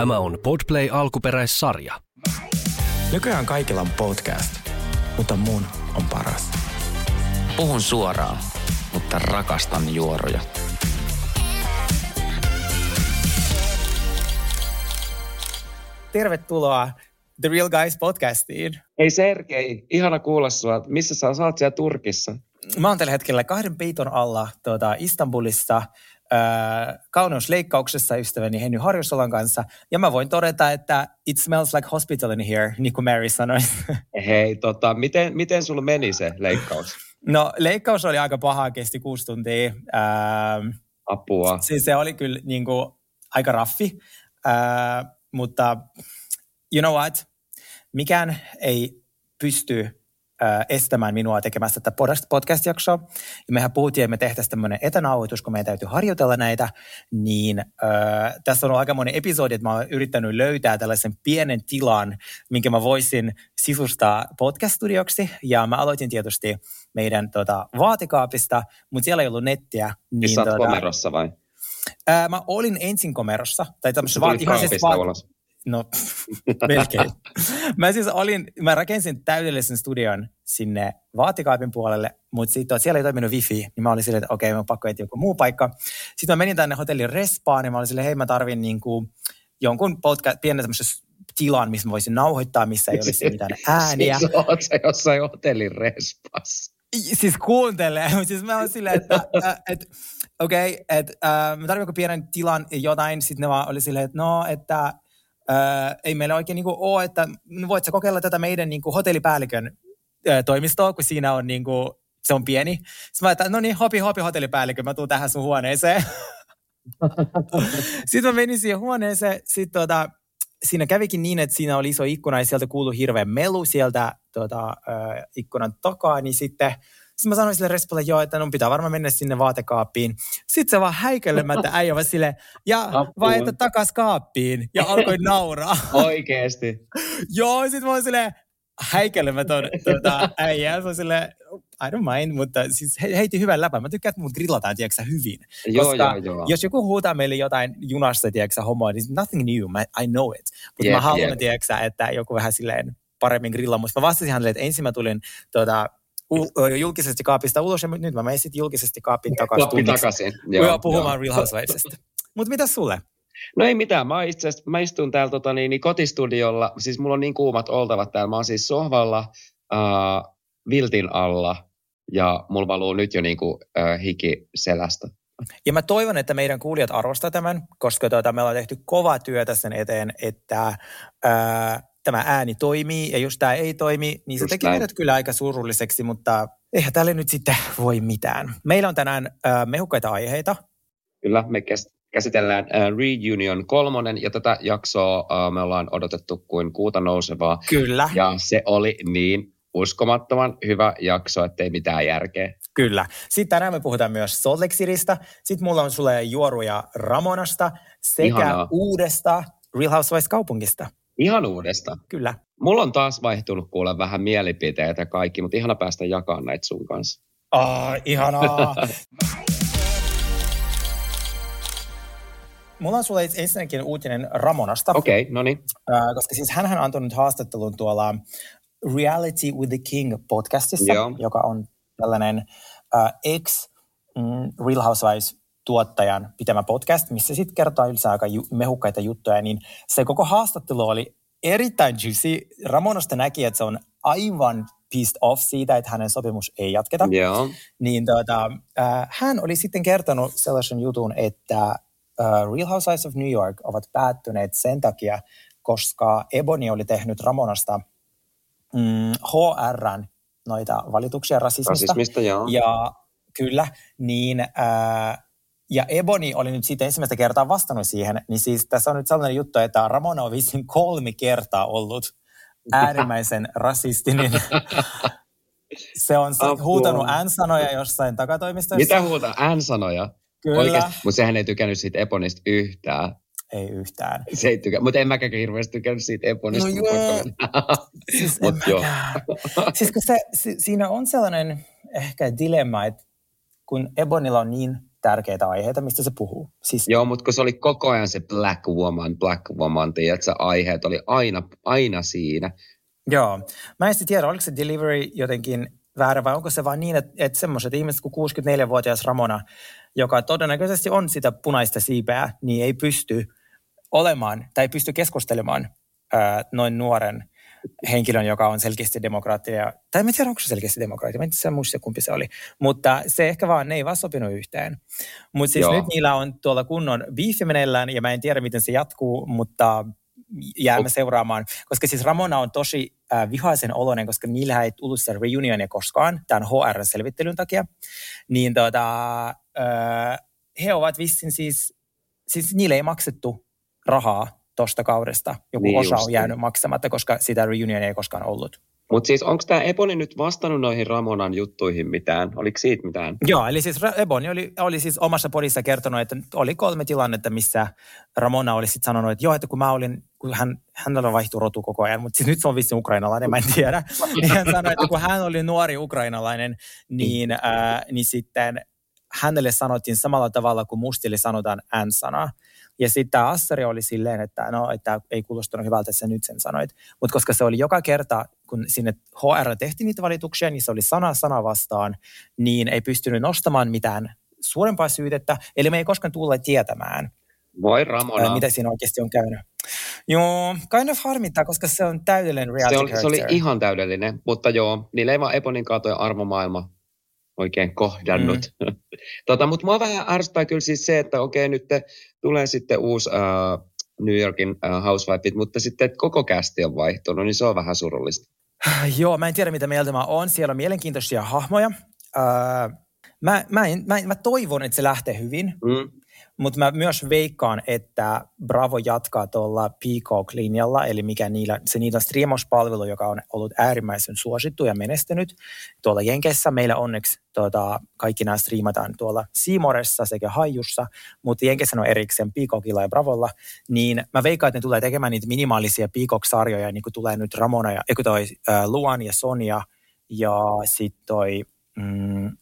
Tämä on Podplay alkuperäissarja. Nykyään kaikilla on podcast, mutta mun on paras. Puhun suoraan, mutta rakastan juoroja. Tervetuloa The Real Guys podcastiin. Hei Sergei, ihana kuulla sua. Missä sä saat siellä Turkissa? Mä oon tällä hetkellä kahden peiton alla tuota, Istanbulissa äh, kauneusleikkauksessa ystäväni Henny Harjusolan kanssa. Ja mä voin todeta, että it smells like hospital in here, niin kuin Mary sanoi. Hei, tota, miten, miten sulla meni se leikkaus? No leikkaus oli aika paha, kesti kuusi tuntia. Ähm, Apua. siis se oli kyllä niin kuin, aika raffi, äh, mutta you know what? Mikään ei pysty estämään minua tekemästä tätä pod- podcast-jaksoa. Ja mehän puhuttiin, että me tehtäisiin tämmöinen etänauhoitus, kun meidän täytyy harjoitella näitä, niin äh, tässä on ollut aika monen episodi, että mä oon yrittänyt löytää tällaisen pienen tilan, minkä mä voisin sisustaa podcast-studioksi. Ja mä aloitin tietysti meidän tota, vaatekaapista, mutta siellä ei ollut nettiä. Niin, Niin, sä tota, komerossa vai? ää, mä olin ensin komerossa, tai tämmöisessä Sä tulit ihan siis No, melkein. mä siis olin, mä rakensin täydellisen studion sinne vaatikaapin puolelle, mutta sitten siellä ei toiminut wifi, niin mä olin silleen, että okei, mä oon pakko etsiä joku muu paikka. Sitten mä menin tänne hotellin respaan, ja mä olin silleen, hei mä tarvin niinku jonkun podcast, pienen tämmöisen tilan, missä mä voisin nauhoittaa, missä ei olisi mitään ääniä. Siis oot sä jossain hotellin respassa. Siis kuuntele. Siis mä oon silleen, että äh, et, okei, okay, että äh, mä tarvitsen joku pienen tilan jotain. Sitten ne vaan oli silleen, että no, että äh, ei meillä oikein niinku ole, että voit sä kokeilla tätä meidän niinku hotellipäällikön äh, toimistoa, kun siinä on niinku, se on pieni. Sitten mä että no niin, hopi, hopi hotellipäällikö, mä tuun tähän sun huoneeseen. sitten mä menin siihen huoneeseen, sitten tota, siinä kävikin niin, että siinä oli iso ikkuna ja sieltä kuului hirveä melu sieltä tota, äh, ikkunan takaa, niin sitten sitten mä sanoin sille Respolle, joo, että no pitää varmaan mennä sinne vaatekaappiin. Sitten se vaan häikelemättä äijä vaan sille, ja että takas kaappiin. Ja alkoi nauraa. Oikeesti. joo, sitten mä oon silleen, häikelemätön tota, äijä. Se on silleen, I don't mind, mutta siis he, heiti hyvän läpän. Mä tykkään, että mut grillataan, tiedätkö hyvin. Joo, Koska joo, joo. Jos joku huutaa meille jotain junasta, tiedätkö homoa, niin nothing new, mä, I know it. Mutta Jep, mä haluan, jep. tiedätkö että joku vähän silleen paremmin grillaa. Mutta mä vastasin hänelle, että ensin mä tulin tuota, julkisesti kaapista ulos, ja nyt mä menen sitten julkisesti kaapin takaisin. Tunniksi. takaisin. Joo, puhumaan Real Housewivesista. Mutta mitä sulle? No ei mitään, mä, itse asiassa, mä istun täällä tota, niin, niin kotistudiolla, siis mulla on niin kuumat oltavat täällä, mä oon siis sohvalla äh, viltin alla ja mulla valuu nyt jo niin kuin, äh, hiki selästä. Ja mä toivon, että meidän kuulijat arvostaa tämän, koska tuota, me ollaan tehty kovaa työtä sen eteen, että ää, tämä ääni toimii, ja jos tämä ei toimi, niin se Just teki näin. meidät kyllä aika surulliseksi, mutta eihän tälle nyt sitten voi mitään. Meillä on tänään ää, mehukkaita aiheita. Kyllä, me kes- käsitellään äh, Reunion kolmonen ja tätä jaksoa äh, me ollaan odotettu kuin kuuta nousevaa. Kyllä, Ja se oli niin uskomattoman hyvä jakso, ettei mitään järkeä. kyllä. Sitten tänään me puhutaan myös Salt Lake Citystä. Sitten mulla on sulle juoruja Ramonasta sekä Ihanaa. uudesta Real Housewives-kaupungista. Ihan uudesta. Kyllä. Mulla on taas vaihtunut kuule vähän mielipiteitä ja kaikki, mutta ihana päästä jakamaan näitä sun kanssa. Ah, ihanaa. Mulla on sulle ensinnäkin uutinen Ramonasta, Okei, okay, no niin. äh, koska siis hän antoi nyt haastattelun tuolla Reality with the King podcastissa, Joo. joka on tällainen äh, ex mm, Real Housewives tuottajan pitämä podcast, missä sitten kertoo yleensä aika ju- mehukkaita juttuja, niin se koko haastattelu oli erittäin juicy. Ramonasta näki, että se on aivan pissed off siitä, että hänen sopimus ei jatketa Joo. niin tota, äh, hän oli sitten kertonut sellaisen jutun, että äh, Real Housewives of New York ovat päättyneet sen takia, koska Ebony oli tehnyt Ramonasta mm, HRn noita valituksia rasismista. Rasismista, joo. Ja kyllä, niin äh, ja Ebony oli nyt siitä ensimmäistä kertaa vastannut siihen, niin siis tässä on nyt sellainen juttu, että Ramona on vissiin kolme kertaa ollut äärimmäisen rasistinen. Se on se, huutanut N-sanoja jossain takatoimistossa. Mitä huutaa N-sanoja? Kyllä. Oikeasti, mutta sehän ei tykännyt siitä Eponista yhtään. Ei yhtään. Se ei tykä, mutta en mäkään hirveästi tykännyt siitä Eponista. No joo. Siis, Mut joo. siis kun se, si, siinä on sellainen ehkä dilemma, että kun Ebonilla on niin tärkeitä aiheita, mistä se puhuu. Siis, Joo, mutta kun se oli koko ajan se black woman, black woman, tiedät, se aiheet oli aina, aina siinä. Joo. Mä en sitten tiedä, oliko se delivery jotenkin väärä vai onko se vaan niin, että, että semmoiset ihmiset kuin 64-vuotias Ramona, joka todennäköisesti on sitä punaista siipeä, niin ei pysty olemaan tai ei pysty keskustelemaan ää, noin nuoren henkilön, joka on selkeästi demokraattia. Tai en tiedä, onko se selkeästi demokraattia. Mä en tiedä muista, kumpi se oli. Mutta se ehkä vaan, ne ei vaan sopinut yhteen. Mutta siis Joo. nyt niillä on tuolla kunnon biifi meneillään, ja mä en tiedä, miten se jatkuu, mutta jäämme seuraamaan. Koska siis Ramona on tosi äh, vihaisen oloinen, koska niillä ei tullut sitä reunionia koskaan, tämän HR-selvittelyn takia. Niin tota, äh, he ovat vissin siis, siis niille ei maksettu rahaa tuosta kaudesta. Joku Niin osa on jäänyt maksamatta, koska sitä reunionia ei koskaan ollut. Mutta siis onko tämä Eponi nyt vastannut noihin Ramonan juttuihin mitään? Oliko siitä mitään? Joo, eli siis Ebony oli, oli siis omassa podissa kertonut, että oli kolme tilannetta, missä Ramona oli sitten sanonut, että joo, että kun mä olin, kun hän, hänellä vaihtui rotu koko ajan, mutta siis nyt se on vissi ukrainalainen, mä en tiedä. Niin hän sanoi, että kun hän oli nuori ukrainalainen, niin, ää, niin sitten hänelle sanottiin samalla tavalla kuin mustille sanotaan N-sanaa. Ja sitten tämä Assari oli silleen, että no, että ei kuulostanut hyvältä, että sä nyt sen sanoit. Mutta koska se oli joka kerta, kun sinne HR tehtiin niitä valituksia, niin se oli sana sana vastaan, niin ei pystynyt nostamaan mitään suurempaa syytettä. Eli me ei koskaan tulla tietämään, Voi ää, Ramona. mitä siinä oikeasti on käynyt. Joo, kind of harmittaa, koska se on täydellinen reality se, oli, se oli character. ihan täydellinen, mutta joo, niillä ei vaan Eponin kautta ja arvomaailma oikein kohdannut. Mm. tota, mutta mua vähän ärsyttää kyllä siis se, että okei, nyt te, tulee sitten uusi äh, New Yorkin äh, Housewifeit, mutta sitten että koko kästi on vaihtunut, niin se on vähän surullista. Joo, mä en tiedä mitä mieltä mä oon. Siellä on mielenkiintoisia hahmoja. Öö, mä, mä, en, mä, en- mä toivon, että se lähtee hyvin, Mm. Mutta mä myös veikkaan, että Bravo jatkaa tuolla Peacock-linjalla, eli mikä niillä, se niiden striimauspalvelu, joka on ollut äärimmäisen suosittu ja menestynyt tuolla Jenkeissä. Meillä onneksi tuota, kaikki nämä striimataan tuolla Seamoressa sekä Haijussa, mutta Jenkeissä on erikseen Peacockilla ja Bravolla, niin mä veikkaan, että ne tulee tekemään niitä minimaalisia Peacock-sarjoja, niin kuin tulee nyt Ramona ja eikö toi äh, Luan ja Sonia ja sitten toi mm,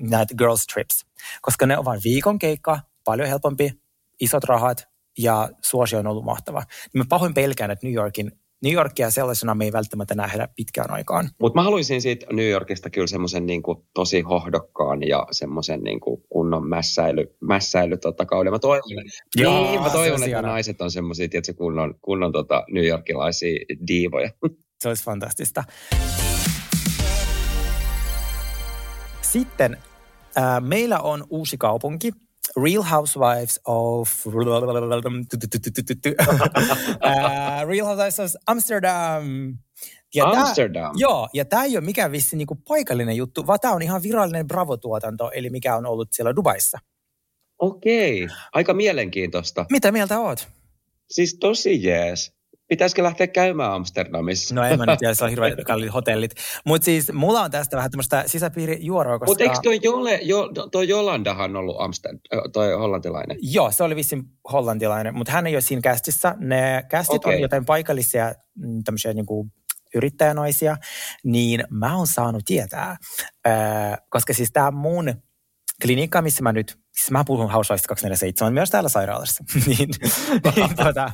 näitä Girls Trips, koska ne ovat viikon keikka, paljon helpompi, isot rahat ja suosio on ollut mahtava. Mä pahoin pelkään, että New Yorkin New Yorkia sellaisena me ei välttämättä nähdä pitkään aikaan. Mutta mä haluaisin siitä New Yorkista kyllä semmoisen niin tosi hohdokkaan ja semmoisen niin kunnon mässäily, mässäily tota, kauden. Mä toivon, Joo, niin, mä toivon että naiset on semmoisia, että kunnon, kunnon tota, New Yorkilaisia diivoja. Se olisi fantastista. Sitten äh, meillä on uusi kaupunki, Real Housewives of... äh, Real Housewives of Amsterdam. Ja tää- Amsterdam. Joo, ja tämä ei ole mikään vissi niinku paikallinen juttu, vaan tämä on ihan virallinen Bravo-tuotanto, eli mikä on ollut siellä Dubaissa. Okei, aika mielenkiintoista. Mitä mieltä oot? Siis tosi jees. Pitäisikö lähteä käymään Amsterdamissa? No en mä nyt tiedä, se on hirveän kalliit hotellit. Mutta siis mulla on tästä vähän tämmöistä sisäpiirijuoroa, koska... Mutta eikö toi, Jole, jo, toi Jolandahan ollut Amsterdam, toi hollantilainen? Joo, se oli vissiin hollantilainen, mutta hän ei ole siinä kästissä. Ne kästit okay. on jotain paikallisia mm, tämmöisiä niin kuin yrittäjänaisia, niin mä oon saanut tietää, koska siis tämä mun klinikka, missä mä nyt, siis mä puhun Housewives 247 myös täällä sairaalassa, niin, niin, tota,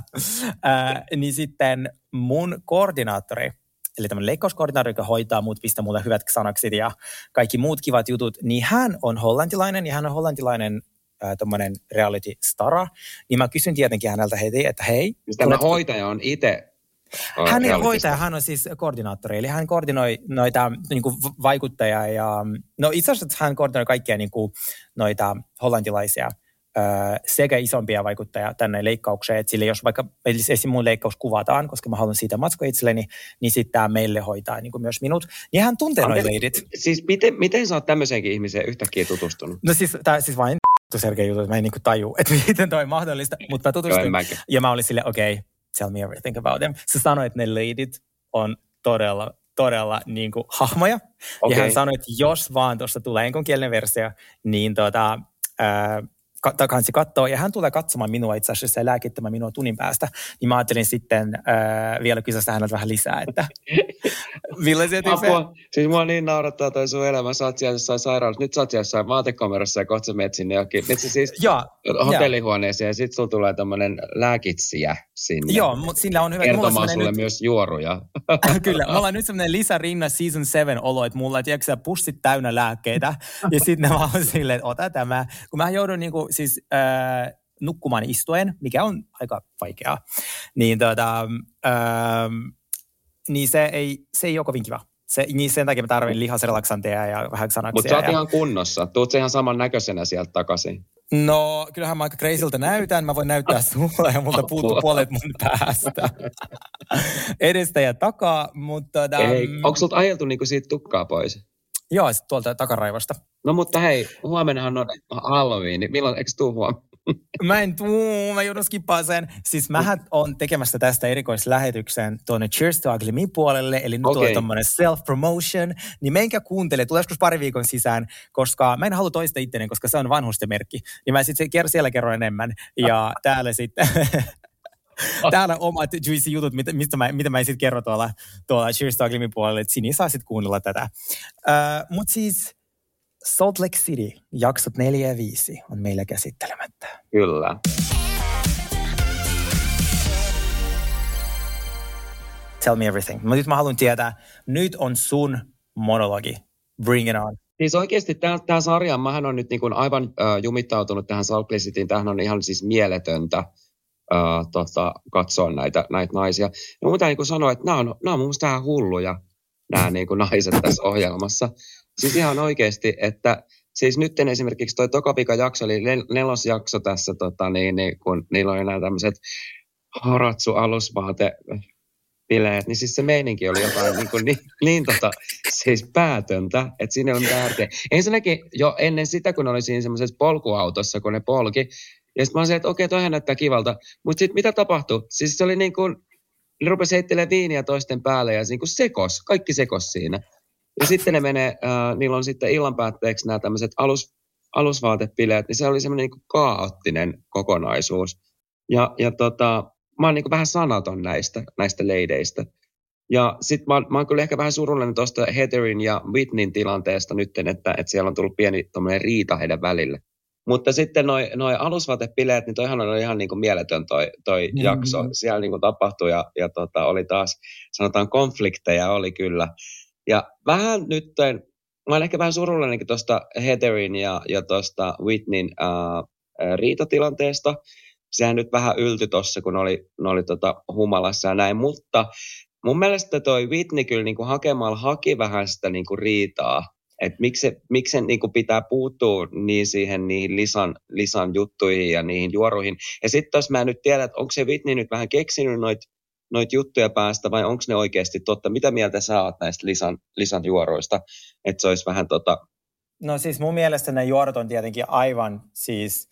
äh, niin sitten mun koordinaattori, eli tämmöinen leikkauskoordinaattori, joka hoitaa muut, pistää mulle hyvät sanaksit ja kaikki muut kivat jutut, niin hän on hollantilainen ja hän on hollantilainen tommonen reality stara, niin mä kysyn tietenkin häneltä heti, että hei, Siis tämä hoitaja on itse hän ei hoitaja, hän on siis koordinaattori, eli hän koordinoi noita niin kuin vaikuttajia ja, no itse asiassa hän koordinoi kaikkia niin kuin, noita hollantilaisia sekä isompia vaikuttajia tänne leikkaukseen, että sille jos vaikka esim. mun leikkaus kuvataan, koska mä haluan siitä matskoa itselleni, niin sitten tämä meille hoitaa niin kuin myös minut. Niin hän tuntee noin leidit. Siis miten, miten sä oot tämmöiseenkin ihmiseen yhtäkkiä tutustunut? No siis, tää, siis vain juttu, että mä en niinku taju, että miten toi on mahdollista. Mutta mä tutustuin ja mä olin silleen, okei, okay, tell me everything about them. Se sanoi, että ne ladit on todella, todella niin kuin hahmoja. Okay. Ja hän sanoi, että jos vaan tuosta tulee englanninkielinen versio, niin tota, ää, ka- kansi katsoo. Ja hän tulee katsomaan minua itse asiassa ja lääkittämään minua tunnin päästä. Niin mä ajattelin sitten ää, vielä kysästä häneltä vähän lisää, että millaisia tyyppejä. Apua. Siis mua niin naurattaa toi sun elämä. Sä oot siellä jossain sairaalassa. Nyt sä oot jossain vaatekamerassa ja kohta sä menet sinne jokin. Nyt sä siis Joo, hotellihuoneeseen ja sit sulla tulee tämmönen lääkitsijä sinne. joo, mutta sillä on hyvä. mulla on Kertomaan sulle nyt- myös juoruja. Kyllä, me ollaan nyt semmoinen lisärinna season 7 olo, että mulla on pussit täynnä lääkkeitä. ja sitten mä oon silleen, että ota tämä. Kun mä joudun niinku, siis äh, nukkumaan istuen, mikä on aika vaikeaa, niin, tota, äh, niin se, ei, se ei ole kovin kiva. Se, niin sen takia mä tarvitsen lihasrelaksanteja ja vähän Mutta sanaksia. sä oot ja... ihan kunnossa. Tuut sä ihan saman näköisenä sieltä takaisin. No, kyllähän mä aika crazyltä näytän. Mä voin näyttää sulle ja multa puuttuu puolet mun päästä. Edestä ja takaa, mutta... Tota, Ei, onko sulta ajeltu niinku siitä tukkaa pois? Joo, sit tuolta takaraivosta. No mutta hei, huomennahan on Halloween, niin milloin, eikö tuu huomenna? Mä en tuu, mä joudun skippaamaan sen. Siis mähän on tekemässä tästä erikoislähetyksen tuonne Cheers to Ugly puolelle, eli nyt okay. tommonen self-promotion, niin menkää kuuntele, tulee joskus pari viikon sisään, koska mä en halua toista itteni, koska se on vanhusten merkki. Niin mä sitten siellä kerron enemmän, ja täällä sitten... Täällä omat juicy jutut, mitä, mistä mä, mitä mä en sitten kerro tuolla, tuolla Cheers to Ugly Me puolelle, että Sini saa sitten kuunnella tätä. Uh, Mutta siis Salt Lake City, jaksot 4 ja 5 on meillä käsittelemättä. Kyllä. Tell me everything. Mutta nyt mä haluan tietää, nyt on sun monologi. Bring it on. Siis oikeasti tämä, tämä sarja, mähän on nyt niin kuin aivan äh, jumittautunut tähän Salt Lake Cityin. Tämähän on ihan siis mieletöntä äh, tota, katsoa näitä, näitä naisia. Ja mun niin sanoa, että nämä on, nämä on mun mielestä hulluja, nämä niin kuin naiset tässä ohjelmassa. Siis ihan oikeasti, että siis nyt esimerkiksi toi tokapika jakso, eli nel- nelosjakso tässä, tota, niin, niin, kun niillä on nämä tämmöiset haratsu alusvaate bileet, niin siis se meininki oli jotain niin, kuin, niin, niin tota, siis päätöntä, että ole mitään järkeä. Ensinnäkin jo ennen sitä, kun oli siinä semmoisessa polkuautossa, kun ne polki, ja sitten mä olisin, että okei, toihan näyttää kivalta. Mutta sitten mitä tapahtui? Siis se oli niin kuin, ne rupesi heittelemään viiniä toisten päälle ja se niin kuin sekos, kaikki sekos siinä. Ja sitten ne menee, äh, niillä on sitten illan päätteeksi nämä tämmöiset alus, alusvaatepileet, niin se oli semmoinen niin kaoottinen kokonaisuus. Ja, ja tota, mä oon niin vähän sanaton näistä, näistä leideistä. Ja sitten mä, mä oon kyllä ehkä vähän surullinen tuosta Heatherin ja Whitneyn tilanteesta nyt, että, että siellä on tullut pieni riita heidän välille. Mutta sitten noi, noi alusvaatepileet, niin toihan oli ihan niin kuin mieletön toi, toi Mm. jakso. Siellä niin kuin tapahtui ja, ja tota, oli taas, sanotaan konflikteja oli kyllä. Ja vähän nyt, mä olen ehkä vähän surullinenkin tuosta Heatherin ja, ja tuosta Whitneyn ää, riitatilanteesta. Sehän nyt vähän ylty tuossa, kun oli, ne oli tota humalassa ja näin, mutta mun mielestä toi Whitney kyllä niin kuin hakemalla haki vähän sitä niin kuin riitaa. Että miksi, miksi niin kuin pitää puuttua niin siihen niihin lisan, lisan juttuihin ja niihin juoruihin. Ja sitten jos mä en nyt tiedä, että onko se Whitney nyt vähän keksinyt noita noit juttuja päästä vai onko ne oikeasti totta? Mitä mieltä sä oot näistä lisan, lisan juoroista? Että se olisi vähän tota, No siis mun mielestä ne juorot on tietenkin aivan siis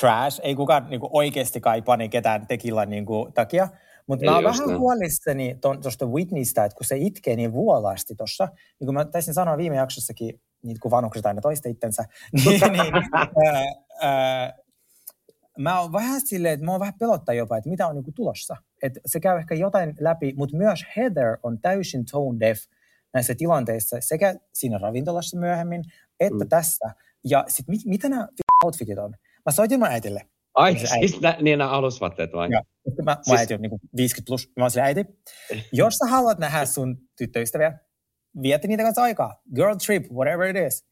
trash. Ei kukaan niin kuin oikeasti kaipaa ketään tekillan niin kuin, takia. Mutta mä oon vähän näin. huolissani tuosta Whitneystä, että kun se itkee niin vuolaasti tuossa, niin kuin mä taisin sanoa viime jaksossakin, niin kun vanhukset aina toista itsensä, niin, niin ää, ää, mä oon vähän silleen, että mä oon vähän pelottaa jopa, että mitä on niin kuin tulossa. Että se käy ehkä jotain läpi, mutta myös Heather on täysin tone deaf näissä tilanteissa, sekä siinä ravintolassa myöhemmin, että Mm. tässä. Ja sitten mit, mitä nämä outfitit on? Mä soitin mun äitille. Ai siis nä, niin nämä alusvaatteet vai? Joo. Mä, mä Siis- äiti on niin 50 plus. Mä oon sille äiti, jos sä haluat nähdä sun tyttöystäviä, vietti niitä kanssa aikaa. Girl trip, whatever it is.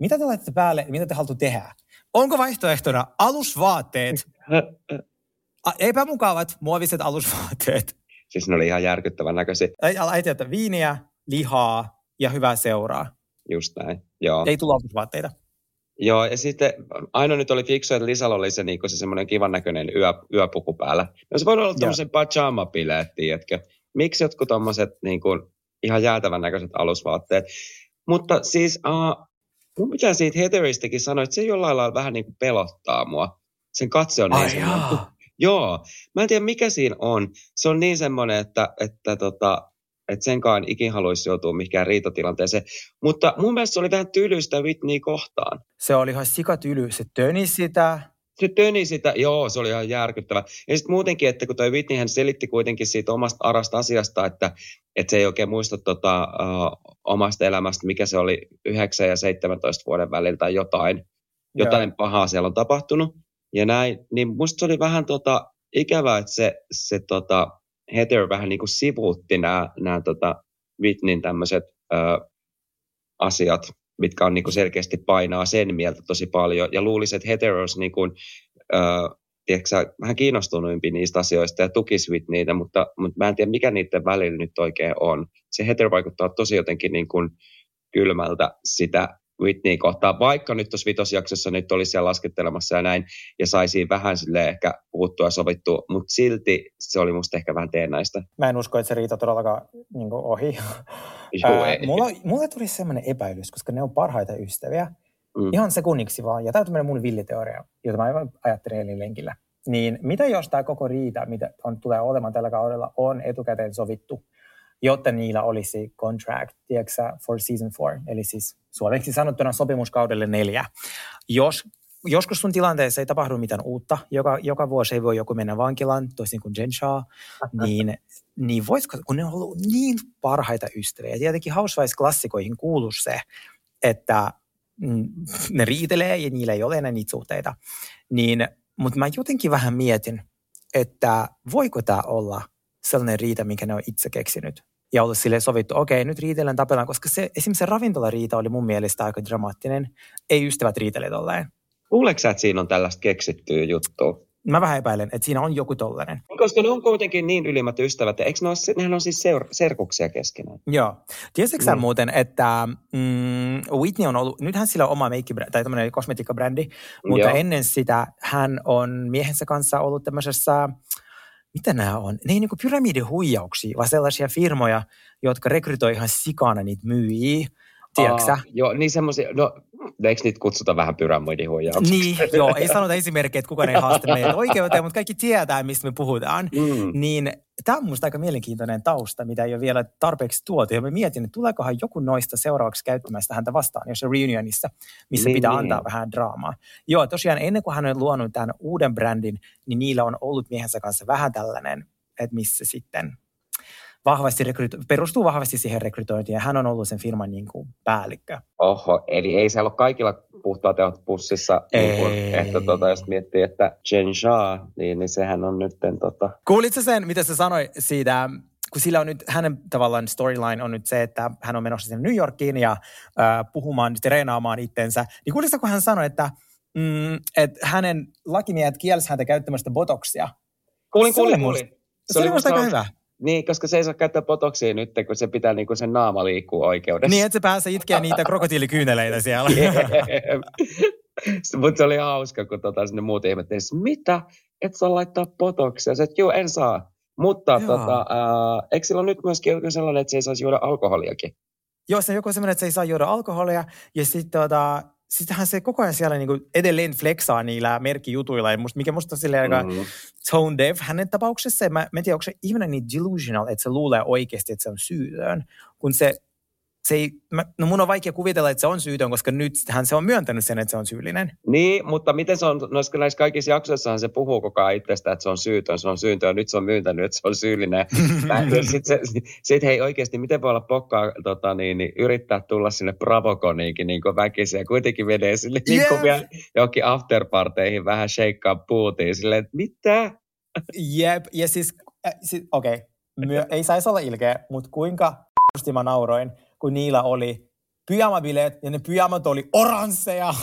Mitä te laitatte päälle, mitä te haluatte tehdä? Onko vaihtoehtona alusvaatteet, a- epämukavat muoviset alusvaatteet? Siis ne oli ihan järkyttävän näköisiä. Äiti ottaa viiniä, lihaa ja hyvää seuraa. Just näin, joo. Ei tule alusvaatteita. Joo, ja sitten aina nyt oli fiksu, että Lisalla oli se, niin se semmoinen kivan näköinen yö, yöpuku päällä. No se voi olla tämmöisen pajama-bileet, tiedätkö? Miksi jotkut tommoset niin kuin, ihan jäätävän näköiset alusvaatteet? Mutta siis uh, mun pitää siitä Heatheristäkin sanoa, että se jollain lailla vähän niin kuin pelottaa mua. Sen katse on niin Ai semmoinen. Joo, mä en tiedä mikä siinä on. Se on niin semmoinen, että, että, tota, että senkaan ikin haluaisi joutua mihinkään riitatilanteeseen. Mutta mun mielestä se oli vähän tylystä Whitney kohtaan. Se oli ihan sikatyly. Se töni sitä. Se töni sitä, joo, se oli ihan järkyttävä. Ja sitten muutenkin, että kun toi Whitney hän selitti kuitenkin siitä omasta arasta asiasta, että, että se ei oikein muista tota, uh, omasta elämästä, mikä se oli 9 ja 17 vuoden välillä tai jotain. Jotain Joo. pahaa siellä on tapahtunut. Ja näin, niin musta se oli vähän tota, ikävää, että se, se tota, Heather vähän niin kuin sivuutti nämä, nämä tota, Whitneyn tämmöiset asiat, mitkä on niin kuin selkeästi painaa sen mieltä tosi paljon. Ja luulisin, että Heather olisi niin kuin, ö, tiedätkö, vähän kiinnostuneempi niistä asioista ja tukisi Whitneytä, mutta, mutta mä en tiedä, mikä niiden välillä nyt oikein on. Se Heather vaikuttaa tosi jotenkin niin kuin kylmältä sitä Whitney kohtaan, vaikka nyt tuossa vitosjaksossa nyt oli siellä laskettelemassa ja näin, ja saisi vähän sille ehkä puhuttua ja sovittua, mutta silti se oli musta ehkä vähän teennäistä. Mä en usko, että se riita todellakaan niin ohi. Joo, Ää, ei. mulla, mulla tuli semmoinen epäilys, koska ne on parhaita ystäviä. Mm. Ihan sekunniksi vaan. Ja tämä on mun villiteoria, jota mä aivan ajattelin eli lenkillä. Niin mitä jos tämä koko riita, mitä on, tulee olemaan tällä kaudella, on etukäteen sovittu, jotta niillä olisi contract, tiedätkö for season four, eli siis suomeksi sanottuna sopimuskaudelle neljä. Jos joskus sun tilanteessa ei tapahdu mitään uutta, joka, joka vuosi ei voi joku mennä vankilaan, toisin kuin Jen Shaw, niin, niin voisiko, kun ne on ollut niin parhaita ystäviä, ja tietenkin Housewives-klassikoihin kuuluu se, että mm, ne riitelee ja niillä ei ole enää niitä suhteita, niin, mutta mä jotenkin vähän mietin, että voiko tämä olla sellainen riita, minkä ne on itse keksinyt. Ja olla sille sovittu, okei, nyt riitellään, tapellaan, koska se, esimerkiksi se ravintolariita oli mun mielestä aika dramaattinen. Ei ystävät riitele tolleen. Luuleeko sä, että siinä on tällaista keksittyä juttua? Mä vähän epäilen, että siinä on joku tollainen. Koska ne on kuitenkin niin ylimmät ystävät, ja eikö ne ole, nehän on siis seur- serkuksia keskenään? Joo. Tiesitkö sä Mm. muuten, että mm, Whitney on ollut, nythän sillä on oma meikki, tai tämmöinen kosmetiikkabrändi, mutta Joo. ennen sitä hän on miehensä kanssa ollut tämmöisessä, mitä nämä on? Ne ei niin pyramidihuijauksia, vaan sellaisia firmoja, jotka rekrytoi ihan sikana niitä myyjiä. Tiedätkö? Aa, joo, niin semmoisia, no, eikö niitä kutsuta vähän pyramidihuijauksiksi? Niin, joo, ei sanota esimerkkejä, että kukaan ei haasta meitä oikeuteen, mutta kaikki tietää, mistä me puhutaan. Mm. Niin tämä on minusta aika mielenkiintoinen tausta, mitä ei ole vielä tarpeeksi tuotu. Ja mä mietin, että tuleekohan joku noista seuraavaksi käyttämään sitä häntä vastaan, jos se reunionissa, missä Niin, pitää niin. antaa vähän draamaa. Joo, tosiaan ennen kuin hän on luonut tämän uuden brändin, niin niillä on ollut miehensä kanssa vähän tällainen, että missä sitten vahvasti rekryto- perustuu vahvasti siihen rekrytointiin, ja hän on ollut sen firman niin kuin päällikkö. Oho, eli ei siellä ole kaikilla puhtaat tehot pussissa. Niin kuin, Ei. että tota, jos miettii, että Jen Shah, niin, niin sehän on nyt tota, Kuulitko sen, mitä se sanoi siitä, kun sillä on nyt, hänen tavallaan storyline on nyt se, että hän on menossa sinne New Yorkiin ja äh, puhumaan, treenaamaan itsensä. Niin kuulitko, kun hän sanoi, että, mm, että hänen lakimiehet kielsi häntä käyttämästä botoksia. Kuulin, Se oli kuulin, musta- kuulin. Se, oli musta aika hyvä. Niin, koska se ei saa käyttää botoksia nyt, kun se pitää niinku sen naama liikkuu oikeudessa. Niin, että se pääsee itkeä niitä krokotiilikyyneleitä siellä. Mutta se oli hauska, kun tota, sinne muut ihmettelivät, mitä, et saa laittaa botoksia. Se, että joo, en saa. Mutta Joo. tota, ää, eikö sillä nyt myöskin joku sellainen, että se ei saisi juoda alkoholiakin? Joo, se on joku semmoinen, että se ei saa juoda alkoholia. Ja sitten tota, sittenhän se koko ajan siellä niinku edelleen flexaa niillä merkkijutuilla, ja musta, mikä musta on silleen aika Mm. tone deaf hänen tapauksessa. Mä, mä en tiedä, onko se ihminen niin delusional, että se luulee oikeasti, että se on syytön, kun se, se ei, mä, no mun on vaikea kuvitella, että se on syytön, koska nyt hän se on myöntänyt sen, että se on syyllinen. Niin, mutta miten se on, noissa, näissä kaikissa jaksoissahan se puhuu koko ajan itsestä, että se on syytön, se on syytön, ja nyt se on myöntänyt, että se on syyllinen. Sitten sit, hei oikeasti, miten voi olla pokkaa tota, niin, niin, yrittää tulla sinne Bravoconiinkin niin väkisin, ja kuitenkin menee sille niin kuin Jep. vielä johonkin afterparteihin vähän sheikkaa puutiin, silleen, että mitä? Jep, ja siis, äh, siis okei, okay. ei saisi olla ilkeä, mutta kuinka mä nauroin, kun niillä oli pyjamabileet, ja ne pyjamat oli oransseja.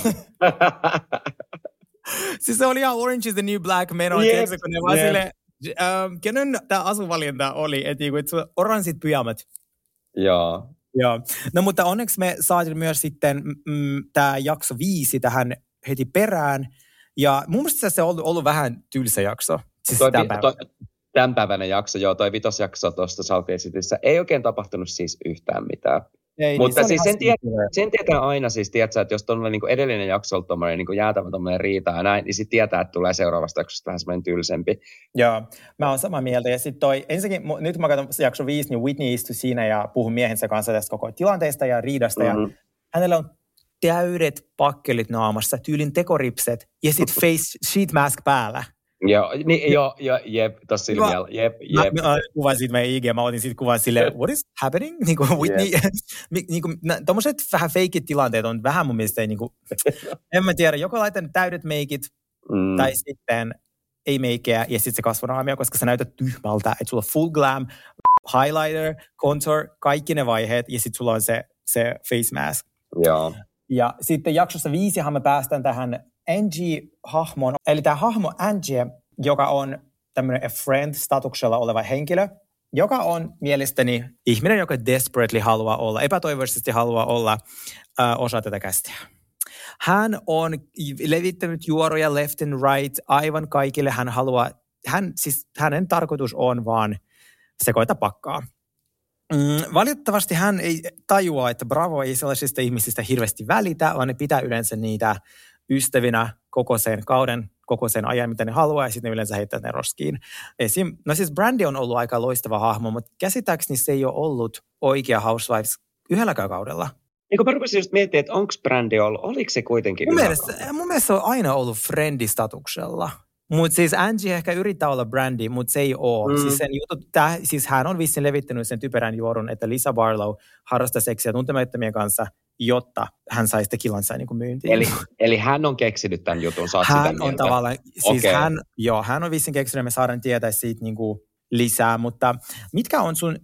siis se oli ihan Orange is the New Black meno, Jep, tiedätkö, kun ne vaan jep. silleen, ähm, kenen tämä asuvalinta oli, että niinku, et oranssit pyjamat. Joo. Joo. No mutta onneksi me saatiin myös sitten mm, tämä jakso viisi tähän heti perään. Ja mun mielestä se on ollut, ollut vähän tylsä jakso. Siis Toi, tämän vi- päivän. toi, tämänpäiväinen jakso, joo, toi vitosjakso tuosta South Cityssä, ei oikein tapahtunut siis yhtään mitään. Ei, Mutta niin se siis sen, tiet, sen tietää aina siis, tiedätkö, että jos tuollainen niin edellinen jakso on tuommoinen niin jäätävä tuommoinen riita ja näin, niin sitten tietää, että tulee seuraavasta jaksosta vähän semmoinen tylsempi. Joo, mä oon samaa mieltä. Ja sitten toi, ensinnäkin, nyt kun mä katson jakso viisi, niin Whitney istui siinä ja puhui miehensä kanssa tästä koko tilanteesta ja riidasta. Mm-hmm. Ja hänellä on täydet pakkelit naamassa, tyylin tekoripset ja sitten face sheet mask päällä. Joo, niin, joo, joo, jep, tossa silmialla, jep, Mä, jep. mä kuvan siitä meidän IG, mä otin siitä kuvan silleen, what is happening? Niin kuin Whitney, Mi- niin kuin, tommoset vähän feikit tilanteet on vähän mun mielestä, ei niin kuin, en mä tiedä, joko laitan täydet meikit Mm. tai sitten ei meikkiä ja sitten se kasvonaamio, koska sä näytät tyhmältä, että sulla on full glam, highlighter, contour, kaikki ne vaiheet ja sitten sulla on se, se face mask. Joo. Ja sitten jaksossa viisihan me päästään tähän Angie-hahmoon. Eli tämä hahmo Angie, joka on tämmöinen a friend-statuksella oleva henkilö, joka on mielestäni ihminen, joka desperately haluaa olla, epätoivoisesti haluaa olla äh, osa tätä kästiä. Hän on levittänyt juoroja left and right aivan kaikille. Hän haluaa, hän, siis hänen tarkoitus on vaan sekoita pakkaa. Mm, valitettavasti hän ei tajua, että Bravo ei sellaisista ihmisistä hirveästi välitä, vaan ne pitää yleensä niitä ystävinä koko sen kauden, koko sen ajan, mitä ne haluaa, ja sitten ne yleensä heittää ne roskiin. Esim, no siis Brandy on ollut aika loistava hahmo, mutta käsittääkseni se ei ole ollut oikea Housewives yhdelläkään kaudella. Niin kun mä rupesin just miettimään, että onko brändi ollut, oliko se kuitenkin Mun mielestä, mun mielestä se on aina ollut friendistatuksella. Mutta siis Angie ehkä yrittää olla brandi, mutta se ei ole. Mm. Siis, sen jutut, tää, siis hän on vissiin levittänyt sen typerän juorun, että Lisa Barlow harrastaa seksiä tuntemattomien kanssa, jotta hän saisi tekilansa niin kuin myyntiin. Eli, eli hän on keksinyt tämän jutun, sä oot sitä hän on mieltä. tavallaan, siis Okei. hän, joo, hän on vissiin keksinyt, me saadaan tietää siitä niin kuin lisää, mutta mitkä on sun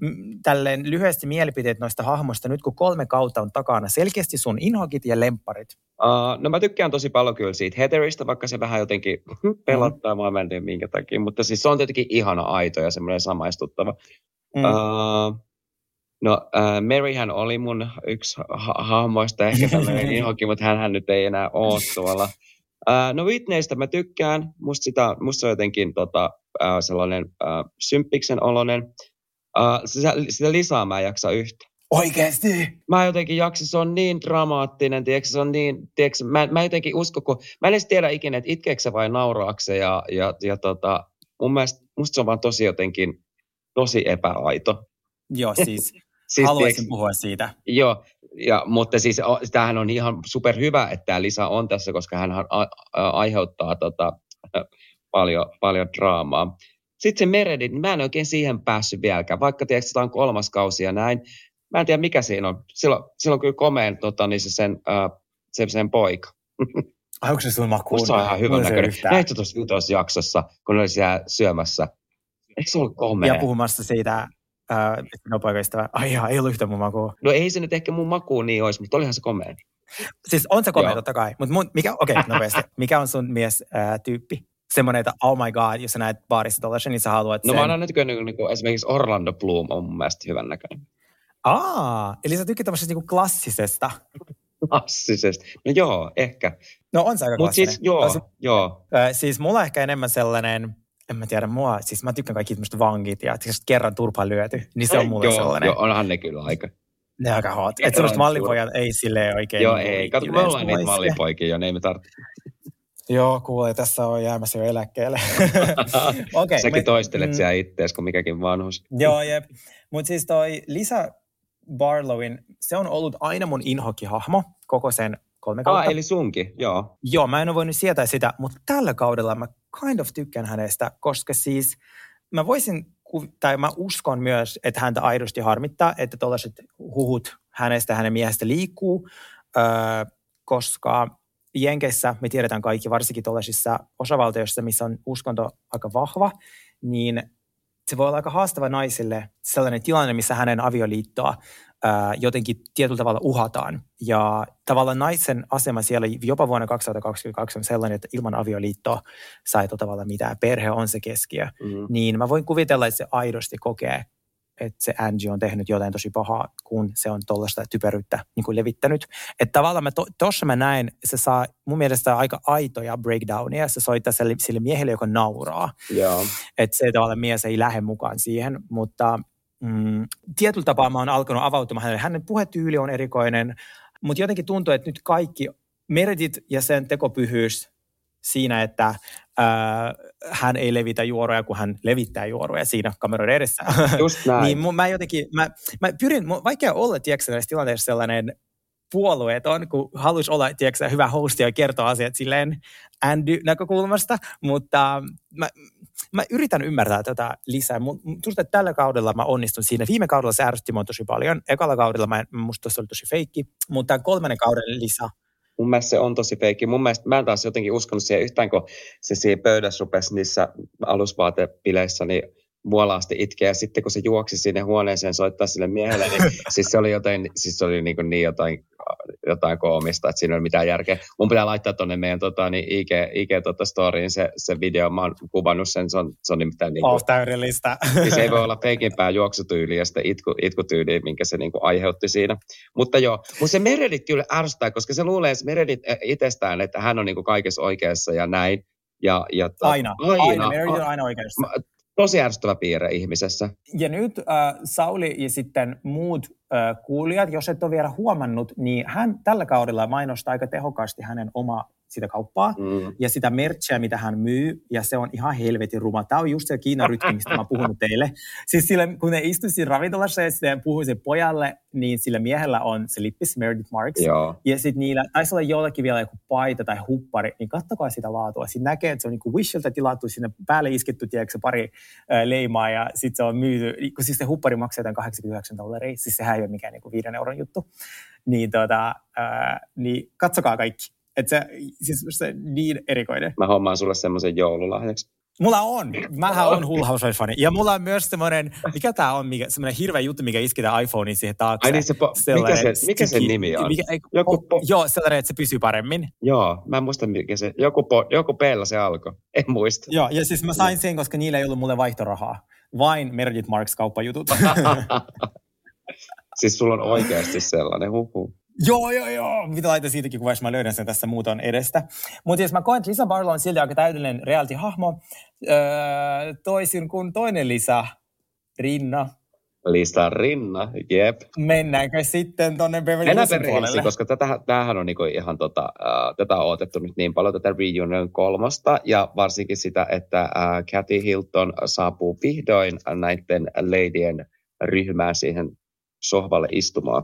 tälleen lyhyesti mielipiteet noista hahmoista nyt, kun kolme kautta on takana? Selkeästi sun inhokit ja lempparit. Uh, no mä tykkään tosi paljon kyllä siitä Heatherista, vaikka se vähän jotenkin pelottaa, mm. mä en tiedä minkä takia, mutta siis se on tietenkin ihana aito ja semmoinen samaistuttava. Mm. Uh, no uh, Maryhän oli mun yksi ha- hahmoista, ehkä tämmöinen inhokin, mutta hän nyt ei enää ole tuolla. No Whitneystä mä tykkään, musta, sitä, musta se on jotenkin tota, uh, sellainen uh, symppiksen oloinen. Sitä, sitä lisää mä en jaksa yhtä Oikeasti? mä jotenkin jaksin, se on niin dramaattinen, tiedätkö, se on niin, tiedätkö, mä, mä jotenkin usko, kun mä en edes tiedä ikinä, että itkeekö vai nauraako se, ja, ja, ja tota, mun mielestä, musta se on vaan tosi jotenkin, tosi epäaito. Joo, siis, Siis, haluaisin tiedätkö, puhua siitä. Joo, ja, mutta siis tämähän on ihan superhyvä, että tämä Lisa on tässä, koska hän aiheuttaa tota, paljon, paljon draamaa. Sitten se Meredith, niin mä en oikein siihen päässyt vieläkään, vaikka tiedätkö, tämä on kolmas kausi ja näin. Mä en tiedä, mikä siinä on. Silloin, silloin kyllä komeen tota, niin se sen, äh, se, sen poika. Ai, onko se sun makuun? Musta on ihan hyvän näköinen. Näitkö tuossa jaksossa, kun oli siellä syömässä? Eikö se ollut komea? Ja puhumassa siitä, äh, no poikaystävä. Ai ihan, ei ollut yhtä mun makua. No ei se nyt ehkä mun makuun niin olisi, mutta olihan se komea. Siis on se komea Joo. totta kai. Mutta mikä, okei, okay, nopeasti. Mikä on sun mies äh, tyyppi? Semmoinen, että oh my god, jos sä näet baarissa tollasen, niin sä haluat No sen. mä oon aina tykännyt, niin kuin, esimerkiksi Orlando Bloom on mun mielestä hyvän näköinen. Aa, eli sä tykkäät tämmöisestä niinku klassisesta. Klassisesti. No joo, ehkä. No on se aika Mutta klassinen. siis joo, Tosi- joo. Äh, siis mulla ehkä enemmän sellainen, en mä tiedä, mua, siis mä tykkään kaikki tämmöistä vangit ja siis kerran turpaan lyöty, niin se on mulle joo, sellainen. Joo, onhan ne kyllä aika. Ne on aika hot. Että tur- mallipojat ei silleen oikein. joo, niinku ei. Kato, me ollaan niitä mallipoikia jo, ne ei me tarvitse. Joo, kuule, tässä on jäämässä jo eläkkeelle. Okei. Säkin me- toistelet mm, siellä ittees, kun mikäkin vanhus. Joo, jep. Mutta siis toi Lisa Barlowin, se on ollut aina mun inhokihahmo koko sen kolme kautta. Ah, eli sunkin, joo. Joo, mä en ole voinut sietää sitä, mutta tällä kaudella mä kind of tykkään hänestä, koska siis mä voisin, tai mä uskon myös, että häntä aidosti harmittaa, että tällaiset huhut hänestä, hänen miehestä liikkuu, öö, koska Jenkeissä me tiedetään kaikki, varsinkin tuollaisissa osavaltioissa, missä on uskonto aika vahva, niin se voi olla aika haastava naisille sellainen tilanne, missä hänen avioliittoa ää, jotenkin tietyllä tavalla uhataan. Ja tavallaan naisen asema siellä jopa vuonna 2022 on sellainen, että ilman avioliittoa sä et tavallaan mitään. Perhe on se keskiö. Mm. Niin mä voin kuvitella, että se aidosti kokee, että se Angie on tehnyt jotain tosi pahaa, kun se on tuollaista typeryyttä niin kuin levittänyt. Että tavallaan tuossa mä näen, se saa mun mielestä aika aitoja breakdownia. Se soittaa sille, sille miehelle, joka nauraa Joo. että se tavallaan mies ei lähde mukaan siihen, mutta mm, tietyllä tapaa mä oon alkanut avautumaan hänelle. Hänen puhetyyli on erikoinen, mutta jotenkin tuntuu, että nyt kaikki meritit ja sen tekopyhyys siinä, että ää, hän ei levitä juoroja, kun hän levittää juoroja siinä kameroiden edessä. Just näin. niin mun, mä jotenkin, mä, mä pyrin, mun, vaikea olla, tiedätkö, näissä tilanteissa sellainen puolueeton, kun haluaisi olla, tiedätkö, hyvä hosti ja kertoa asiat silleen Andy-näkökulmasta, mutta mä, mä yritän ymmärtää tätä lisää. Tuntuu, että tällä kaudella mä onnistun siinä. Viime kaudella se ärsytti mua tosi paljon. Ekalla kaudella mä, musta se oli tosi feikki, mutta tämän kolmannen kauden lisä, mun mielestä se on tosi feikki. Mun mielestä mä en taas jotenkin uskonut siihen yhtään, kun se siinä pöydässä rupesi niissä alusvaatepileissä, niin muolaasti itkeä. Ja sitten kun se juoksi sinne huoneeseen soittaa sille miehelle, niin siis se oli, jotain, siis se oli niin, kuin niin jotain, jotain koomista, että siinä ei ole mitään järkeä. Mun pitää laittaa tuonne meidän tota, niin IG, IG tota storyin se, se video. Mä oon kuvannut sen, se on, se on nimittäin... Niin kuin, oh, täydellistä. Siis ei voi olla feikimpää juoksutyyliä ja sitten itku, itkutyyliä, minkä se niin kuin aiheutti siinä. Mutta joo, mutta se Meredith kyllä ärsyttää, koska se luulee se Meredith itsestään, että hän on niin kuin kaikessa oikeassa ja näin. Ja, ja ta, aina, aina, aina, Meredith on aina oikeassa tosi ärsyttävä piirre ihmisessä. Ja nyt äh, Sauli ja sitten muut äh, kuulijat, jos et ole vielä huomannut, niin hän tällä kaudella mainostaa aika tehokkaasti hänen omaa sitä kauppaa mm. ja sitä merchia, mitä hän myy, ja se on ihan helvetin ruma. Tämä on just se Kiinan rytmi, mistä mä puhun teille. Siis sille, kun ne istuivat ravintolassa ja sitten puhuin sen pojalle, niin sillä miehellä on se lippis Meredith Marks. Joo. Ja sitten niillä taisi olla jollakin vielä joku paita tai huppari, niin kattokaa sitä laatua. Sitten näkee, että se on niin Wishilta tilattu sinne päälle isketty, tiedätkö, pari äh, leimaa, ja sitten se on myyty, kun siis se huppari maksaa jotain 89 dollaria, siis sehän ei ole mikään niin viiden euron juttu. Niin, tota, äh, niin katsokaa kaikki. Että se, siis se niin erikoinen. Mä hommaan sulle semmoisen joululahjaksi. Mulla on. Mähän on Hull. Ja mulla on myös semmoinen, mikä tää on, mikä, semmoinen hirveä juttu, mikä isketään iPhoneen siihen taakse. Ai niin se, po, mikä, se, mikä se nimi on? Mikä, joku po, joo, sellainen, että se pysyy paremmin. Joo, mä en muista mikä se, joku, po, joku peellä se alkoi. En muista. Joo, ja siis mä sain sen, koska niillä ei ollut mulle vaihtorahaa. Vain Meredith Marks kauppajutut. siis sulla on oikeasti sellainen, huhu. Joo, joo, joo. Mitä laitan siitäkin kuvassa, mä löydän sen tässä muuton edestä. Mutta jos mä koen, että Lisa Barlow on silti aika täydellinen reality-hahmo, öö, toisin kuin toinen Lisa, Rinna. Lisa Rinna, jep. Mennäänkö sitten tuonne Beverly Hillsin puolelle? koska tätä, tämähän on niinku ihan tota, uh, tätä on otettu nyt niin paljon, tätä Reunion kolmosta, ja varsinkin sitä, että uh, Kathy Hilton saapuu vihdoin näiden ladien ryhmään siihen sohvalle istumaan.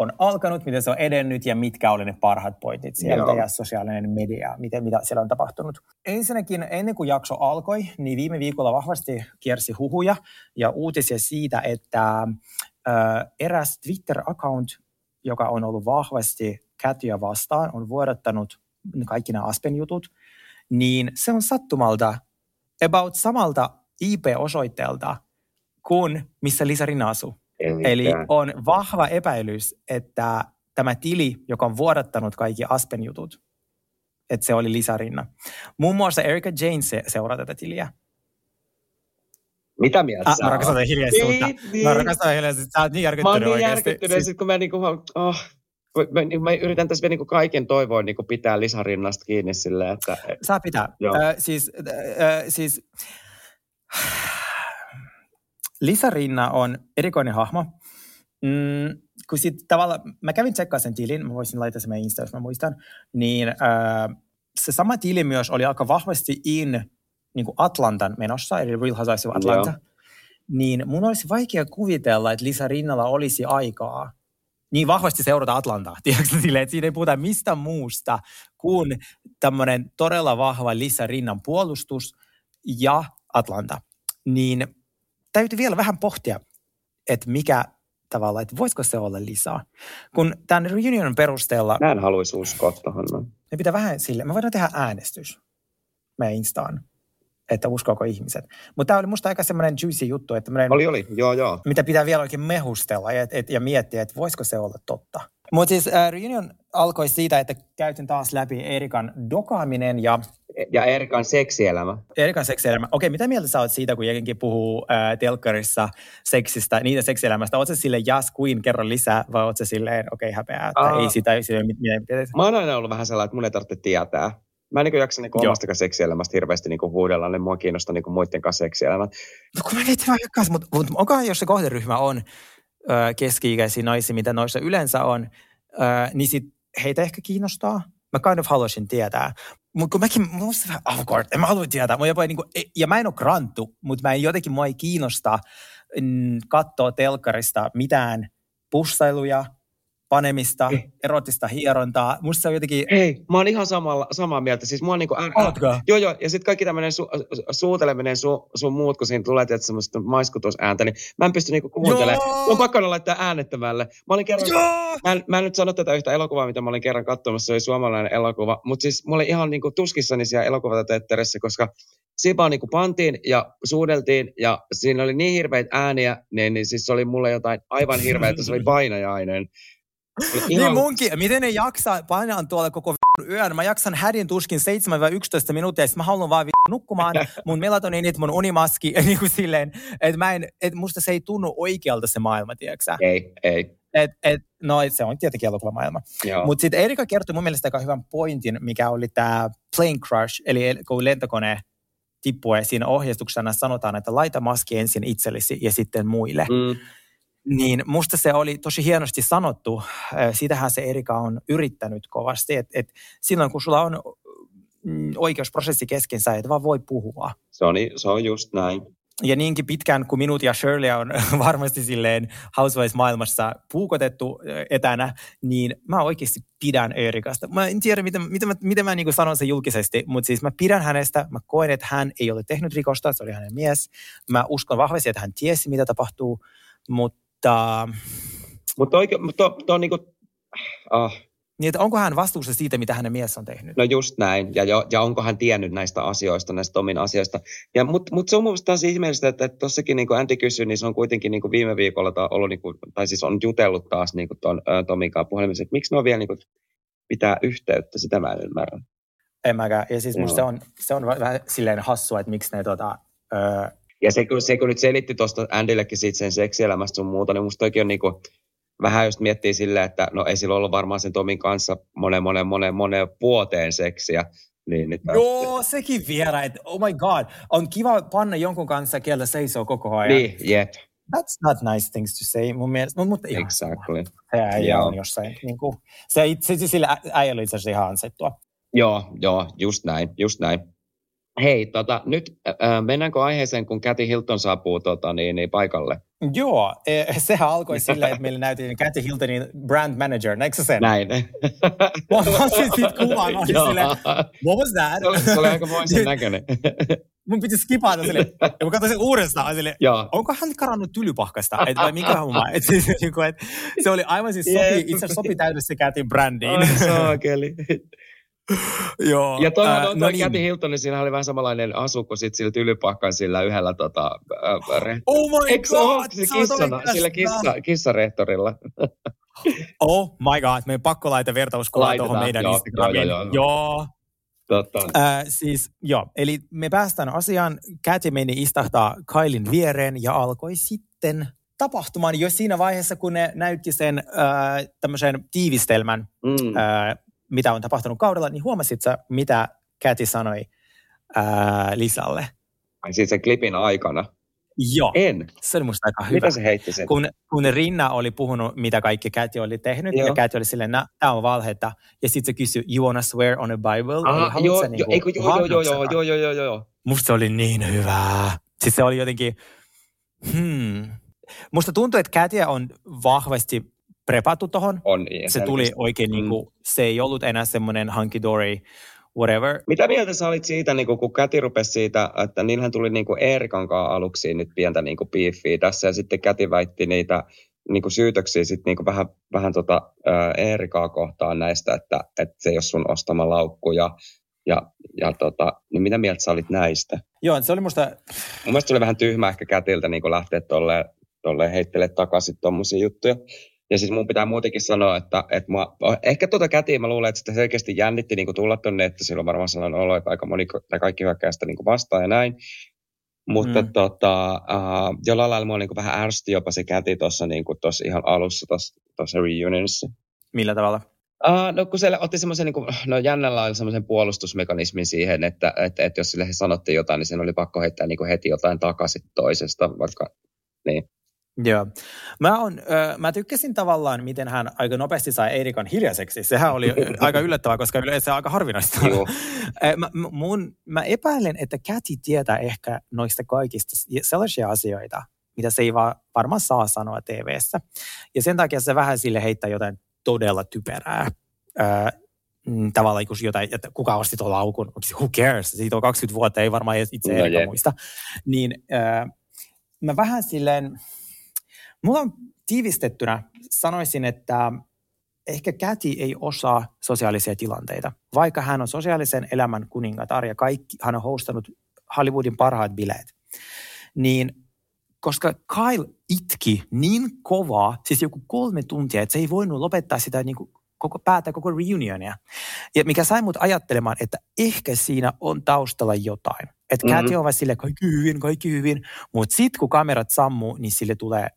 on alkanut, miten se on edennyt ja mitkä oli ne parhaat pointit sieltä Joo. ja sosiaalinen media, miten, mitä siellä on tapahtunut. Ensinnäkin ennen kuin jakso alkoi, niin viime viikolla vahvasti kiersi huhuja ja uutisia siitä, että äh, eräs Twitter-account, joka on ollut vahvasti Katia vastaan, on vuodattanut kaikki nämä Aspen-jutut, niin se on sattumalta about samalta IP-osoitteelta kuin missä Lisa Rinna asuu. Eli on vahva epäilys, että tämä tili, joka on vuodattanut kaikki Aspen-jutut, että se oli Lisarinna. Muun muassa Erika Jane se, seuraa tätä tiliä. Mitä mieltä ah, Mä rakastan hiljaisuutta. Niin, niin. Mä rakastan hiljaisuutta. Sä oot niin järkyttynyt. Mä oon niin järkyttynyt, siis... kun mä, niinku, oh, mä, niinku, mä yritän tässä vielä niinku kaiken toivoin niinku pitää Lisarinnasta kiinni silleen, että... Saa pitää. Äh, siis, äh, siis Lisa Rinna on erikoinen hahmo. Mm, kun sit tavalla, mä kävin tsekkaa sen tilin, mä voisin laittaa sen meidän Insta, jos mä muistan, niin äh, se sama tili myös oli aika vahvasti in niin kuin Atlantan menossa, eli Real Housewives of Atlanta, Joo. niin mun olisi vaikea kuvitella, että Lisa Rinnalla olisi aikaa niin vahvasti seurata Atlantaa. Tiedätkö, silleen, että siinä ei puhuta mistä muusta kuin tämmöinen todella vahva Lisa Rinnan puolustus ja Atlanta. Niin täytyy vielä vähän pohtia, että mikä tavalla, että voisiko se olla Lisa. Kun tämän reunionin perusteella Mä en haluaisi uskoa tohon. no. me pitää vähän sille, me voidaan tehdä äänestys meidän Instaan, että uskoako ihmiset. Mutta tämä oli musta aika semmoinen juicy juttu, että Oli, oli. Joo, joo. mitä pitää vielä oikein mehustella ja, et, ja miettiä, että voisiko se olla totta. Mutta siis äh, reunion alkoi siitä, että käytin taas läpi Erikan dokaaminen ja Ja Erikan seksielämä. Erikan seksielämä. Okei, mitä mieltä sä oot siitä, kun jenkin puhuu äh, telkkarissa seksistä, niitä seksielämästä? Oot sä silleen, jas kuin, kerro lisää, vai oot sä silleen, okei, okay, häpeää, että Aa. ei sitä, ei sitä mit- mitä mitä- Mä oon aina ollut vähän sellainen, että mun ei tarvitse tietää. Mä en niin jaksa niin omastakaan seksielämästä hirveästi niin huudella, niin mua kiinnostaa niin muiden kanssa seksielämät. No kun mä mietin vaan kanssa, mutta, mutta onkohan jos se kohderyhmä on ö, keski-ikäisiä naisia, mitä noissa yleensä on, ö, niin sit heitä ehkä kiinnostaa. Mä kind of haluaisin tietää. Mutta kun mäkin, musta vähän awkward, en mä halua tietää. Mä jopa, niinku, e- ja mä en ole kranttu, mutta mä en jotenkin, mua ei kiinnosta mm, katsoa telkkarista mitään pussailuja, panemista, Eh. erotista hierontaa. Musta se on jotenkin... Hei, mä oon ihan samalla, samaa mieltä. Siis mua niinku... Ää, Ootko? Joo, joo. Ja sitten kaikki tämmöinen su, su- suuteleminen sun, sun muut, kun siinä tulee tietysti semmoista maiskutusääntä, niin mä en pysty niinku kuuntelemaan. Joo! Mun on pakko laittaa äänettömälle. Mä olin kerran... Joo! Mä en, mä en nyt sano tätä yhtä elokuvaa, mitä mä olin kerran katsomassa, se oli suomalainen elokuva, mutta siis mä olin ihan niinku tuskissani siellä elokuvateatterissa, koska siinä vaan niinku pantiin ja suudeltiin ja siinä oli niin hirveitä ääniä, niin, niin siis se oli mulle jotain aivan hirveätä, se oli painajainen. Oli Niin munkin. Miten ne jaksaa painaa tuolla koko yön? Mä jaksan hädin tuskin 7-11 minuuttia, mä haluan vaan nukkumaan. Mun melatoniinit, mun unimaski, niin kuin silleen, että mä en, et musta se ei tunnu oikealta se maailma, tiedätkö sä? Ei, ei. Et, et, no et se on tietenkin elokuvamaailma. Mutta sitten Erika kertoi mun mielestä aika hyvän pointin, mikä oli tämä plane crash, eli el- kun lentokone tippuu ja siinä ohjeistuksena sanotaan, että laita maski ensin itsellesi ja sitten muille. Mm. Niin musta se oli tosi hienosti sanottu. Äh, Sitähän se Erika on yrittänyt kovasti, että et silloin kun sulla on mm, oikeusprosessi kesken, sä et vaan voi puhua. Se, on, se on just näin. Ja niinkin pitkään kuin minut ja Shirley on varmasti silleen Housewives-maailmassa puukotettu etänä, niin mä oikeasti pidän Erikasta. Mä en tiedä, miten, miten mä, miten mä niin sanon sen julkisesti, mutta siis mä pidän hänestä. Mä koen, että hän ei ole tehnyt rikosta, se oli hänen mies. Mä uskon vahvasti, että hän tiesi, mitä tapahtuu, mutta Mutta oikein, mutta to, to on niinku, ah, niin, että onko hän vastuussa siitä, mitä hänen mies on tehnyt? no just näin. Ja, jo, ja onko hän tiennyt näistä asioista, näistä Tomin asioista. Ja, Mutta mut se on mun mielestä taas ihmeellistä, että tossakin niin kuin Andy kysyi, niin se on kuitenkin niin kuin viime viikolla ta, ollut, niin kuin, tai siis on jutellut taas niin kuin ton, ö, Tomin kanssa puhelimessa, että miksi ne on vielä niin kuin, pitää yhteyttä, sitä mä en ymmärrä. En mäkään. Ja siis musta se on, se on vähän silleen hassua, että miksi ne tota, öö, Ja se, kun, se kun nyt selitti tuosta Andyllekin siitä sen seksielämästä sun muuta, niin musta toikin on niin kuin, vähän just miettii silleen, että no ei sillä ollut varmaan sen Tomin kanssa monen, monen, monen, monen vuoteen seksiä. Niin, niin Joo, sekin vielä, että oh my god, on kiva panna jonkun kanssa, kellä seisoo koko ajan. Niin, jep, That's not nice things to say mun mielestä, mutta, ihan exactly. se äijä on jossain, niin kuin, se itse se, sillä ä- äijällä oli itse asiassa ihan ansaittua. Joo, joo, just näin, just näin. Hei, tota, nyt äh, mennäänkö aiheeseen, kun Kathy Hilton saapuu tota, niin, niin, paikalle? Joo, eh, sehän alkoi silleen, että meille näytettiin Kathy Hiltonin brand manager, näetkö sä sen? Näin. Mä otin siitä kuvan, mä silleen, what was that? se, oli, se oli aika voisen näköinen. Mun piti skipata silleen, ja mä katsoin sen uudestaan, silleen, Joo. onko hän karannut tylypahkasta? Et, vai mikä homma? Et, siis, niin kuin, et, se oli aivan siis sopi, itse asiassa sopi täydellisesti Katyn brändiin. Ai saakeli. Joo. Ja toihan ää, on toi Kathy Hilton, niin siinä oli vähän samanlainen asu kuin sit sillä tylypahkan sillä yhdellä tota, äh, re... Oh my Eikö se god! ole se kissana, sillä kissa, kissarehtorilla? Oh my god, meidän pakko laittaa vertauskuva tuohon meidän joo, Instagramiin. joo, joo, joo. joo. Totta. Äh, siis joo, eli me päästään asiaan. Kathy meni istahtaa Kailin viereen ja alkoi sitten tapahtumaan jo siinä vaiheessa, kun ne näytti sen äh, tämmöisen tiivistelmän, Mm. äh, mitä on tapahtunut kaudella, niin huomasit sä, mitä Kathy sanoi äh, Lisalle? Ai siis sen klipin aikana. Joo, En. se oli musta aika hyvä. Mitä se heitti sen? kun, kun Rinna oli puhunut, mitä kaikki Kathy oli tehnyt, Joo. ja Kathy oli silleen, tämä on valhetta. Ja sitten se kysyi, you wanna swear on a Bible? Eli Ah, haluatko joo, niinku eikö, joo, joo, joo, joo, joo, joo, joo, joo, musta se oli niin hyvää. Siis se oli jotenkin, hmm. Musta tuntuu, että Katia on vahvasti prepattu tohon. On niin. Se tuli oikein, mm. niin kuin, se ei ollut enää semmoinen hunky-dory, whatever. Mitä mieltä sä olit siitä, niin kun Käti rupesi siitä, että niillähän tuli niin Eerikan kanssa aluksi nyt pientä niin biiffiä tässä, ja sitten Käti väitti niitä niin kuin syytöksiä sit niin kuin vähän, vähän tota, ää, Eerikaa kohtaan näistä, että, että se ei ole sun ostama laukku ja, ja, ja tota, niin mitä mieltä sä olit näistä? Joo, se oli musta... Mun mielestä tuli vähän tyhmä ehkä kätiltä niin lähteä tolleen, tolleen heittelee takaisin tuommoisia juttuja. Ja siis mun pitää muutenkin sanoa, että, että mä, ehkä tuota kätiä mä luulen, että sitä selkeästi jännitti niin tulla tonne, että silloin varmaan sellainen olo, että aika moni tai kaikki hyökkää sitä niin vastaan ja näin. Mutta mm. tota, uh, jollain lailla mua niin vähän ärsti jopa se käti tuossa niin ihan alussa tuossa reunionissa. Millä tavalla? Uh, no kun se otti semmoisen, niin no jännällä oli semmoisen puolustusmekanismin siihen, että, että, että jos sille sanottiin jotain, niin sen oli pakko heittää niin heti jotain takaisin toisesta, vaikka niin. Joo. Mä, on, äh, mä tykkäsin tavallaan, miten hän aika nopeasti sai Eirikan hiljaiseksi. Sehän oli aika yllättävää, koska yleensä aika harvinaista. Joo. mä, mun, mä epäilen, että Käti tietää ehkä noista kaikista sellaisia asioita, mitä se ei va- varmaan saa sanoa TV-ssä. Ja sen takia se vähän sille heittää jotain todella typerää. Äh, tavallaan kun jotain, että kuka osti tuon laukun, who cares, siitä on 20 vuotta, ei varmaan itse no, muista. Niin äh, mä vähän silleen, Mulla on tiivistettynä sanoisin, että ehkä Käti ei osaa sosiaalisia tilanteita. Vaikka hän on sosiaalisen elämän kuningatar ja kaikki, hän on hostannut Hollywoodin parhaat bileet, niin koska Kyle itki niin kovaa, siis joku kolme tuntia, että se ei voinut lopettaa sitä niin kuin koko, päätä koko reunionia. Ja mikä sai mut ajattelemaan, että ehkä siinä on taustalla jotain. Että mm-hmm. on vaan sille kaikki hyvin, kaikki hyvin, mutta sitten kun kamerat sammuu, niin sille tulee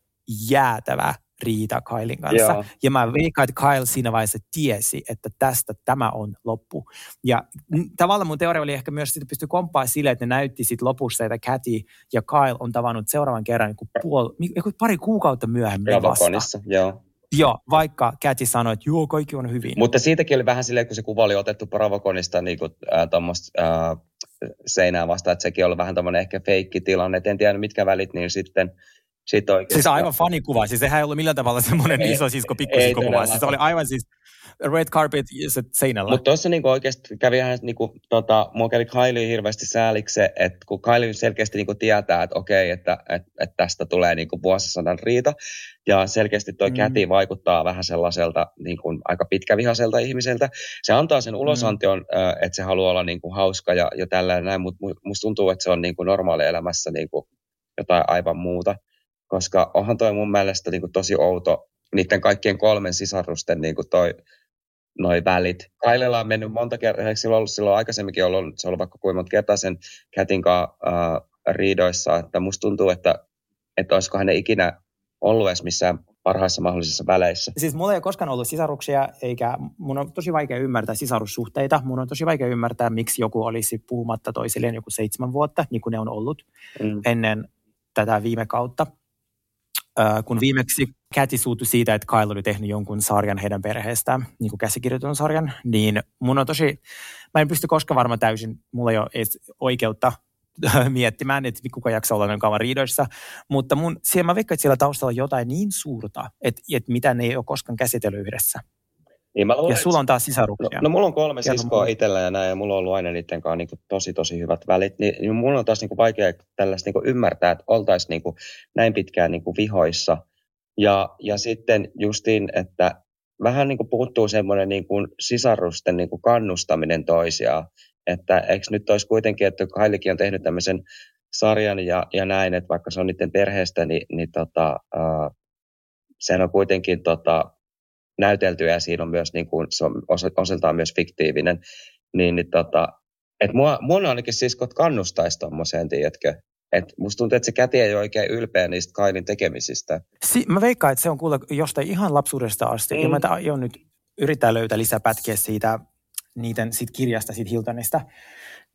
jäätävä riita Kylein kanssa. Joo. Ja mä veikkaan, että Kyle siinä vaiheessa tiesi, että tästä tämä on loppu. Ja tavallaan mun teoria oli ehkä myös, että pystyi komppaa sille, että ne näytti sitten lopussa, että Cathy ja Kyle on tavannut seuraavan kerran niin puol, pari kuukautta myöhemmin vasta. joo. Joo, vaikka Käti sanoi, että joo, kaikki on hyvin. Mutta siitäkin oli vähän silleen, kun se kuva oli otettu Bravokonista niin kuin, äh, tuommoista äh, seinää vastaan, että sekin oli vähän tämmöinen ehkä feikki tilanne. En tiedä, mitkä välit niin sitten oikeastaan. Siis aivan fanikuva. Siis sehän ei ollut millään tavalla semmoinen iso sisko, pikkusisko kuva. Siis se oli aivan siis red carpet seinällä. Mutta tuossa niinku oikeasti kävi ihan, niinku, tota, mua kävi Kylie hirveästi sääliksi että kun Kylie selkeästi niinku tietää, että okei, että et, et tästä tulee niinku vuosisadan riita, ja selkeästi toi mm. käti vaikuttaa vähän sellaiselta niinku, aika pitkävihaselta ihmiseltä. Se antaa sen ulosantion, mm. että se haluaa olla niinku, hauska ja, ja tällä näin, mutta musta tuntuu, että se on niinku, normaali elämässä niinku, jotain aivan muuta koska onhan toi mun mielestä niin kuin tosi outo niiden kaikkien kolmen sisarusten niin kuin toi, noi välit. Kailella on mennyt monta kertaa, sillä on ollut silloin aikaisemminkin ollut, se on ollut vaikka kuinka monta kertaa sen Kätin kanssa äh, riidoissa, että musta tuntuu, että, että olisikohan ne ikinä ollut edes missään parhaissa mahdollisissa väleissä. Siis mulla ei ole koskaan ollut sisaruksia, eikä mun on tosi vaikea ymmärtää sisarussuhteita. Mun on tosi vaikea ymmärtää, miksi joku olisi puhumatta toisilleen joku seitsemän vuotta, niin kuin ne on ollut mm. ennen tätä viime kautta kun viimeksi Käti suutui siitä, että Kyle oli tehnyt jonkun sarjan heidän perheestään, niin kuin käsikirjoitetun sarjan, niin mun on tosi, mä en pysty koskaan varmaan täysin, mulla ei ole oikeutta miettimään, että kuka jaksaa olla kauan riidoissa, mutta mun, siellä mä veikkaan, että siellä taustalla on jotain niin suurta, että, että mitä ne ei ole koskaan käsitellyt yhdessä. Niin mä luulen, ja sulla on taas sisaruksia. No, no mulla on kolme siskoa itsellä ja näin, ja mulla on ollut aina niiden kanssa niin tosi tosi hyvät välit. Niin, niin mulla on taas niin kuin vaikea tällaista niin kuin ymmärtää, että oltaisiin niin kuin näin pitkään niin kuin vihoissa. Ja, ja sitten justiin, että vähän niin kuin puuttuu semmoinen niin kuin sisarusten niin kuin kannustaminen toisiaan. Että eikö nyt olisi kuitenkin, että Kailikin on tehnyt tämmöisen sarjan ja, ja näin, että vaikka se on niiden perheestä, niin, niin tota, uh, sehän on kuitenkin tota, näytelty ja siinä on myös, niin kuin, se on osaltaan myös fiktiivinen, niin, niin tota, että mua, mua ainakin siskot kannustaisi tuommoiseen, tiedätkö, et musta tuntuu, että se käti ei ole oikein ylpeä niistä Kailin tekemisistä. Si- mä veikkaan, että se on kuule jostain ihan lapsuudesta asti. Mm. Ja mä aion nyt yrittää löytää lisää pätkiä siitä, niiden siitä kirjasta, siitä Hiltonista.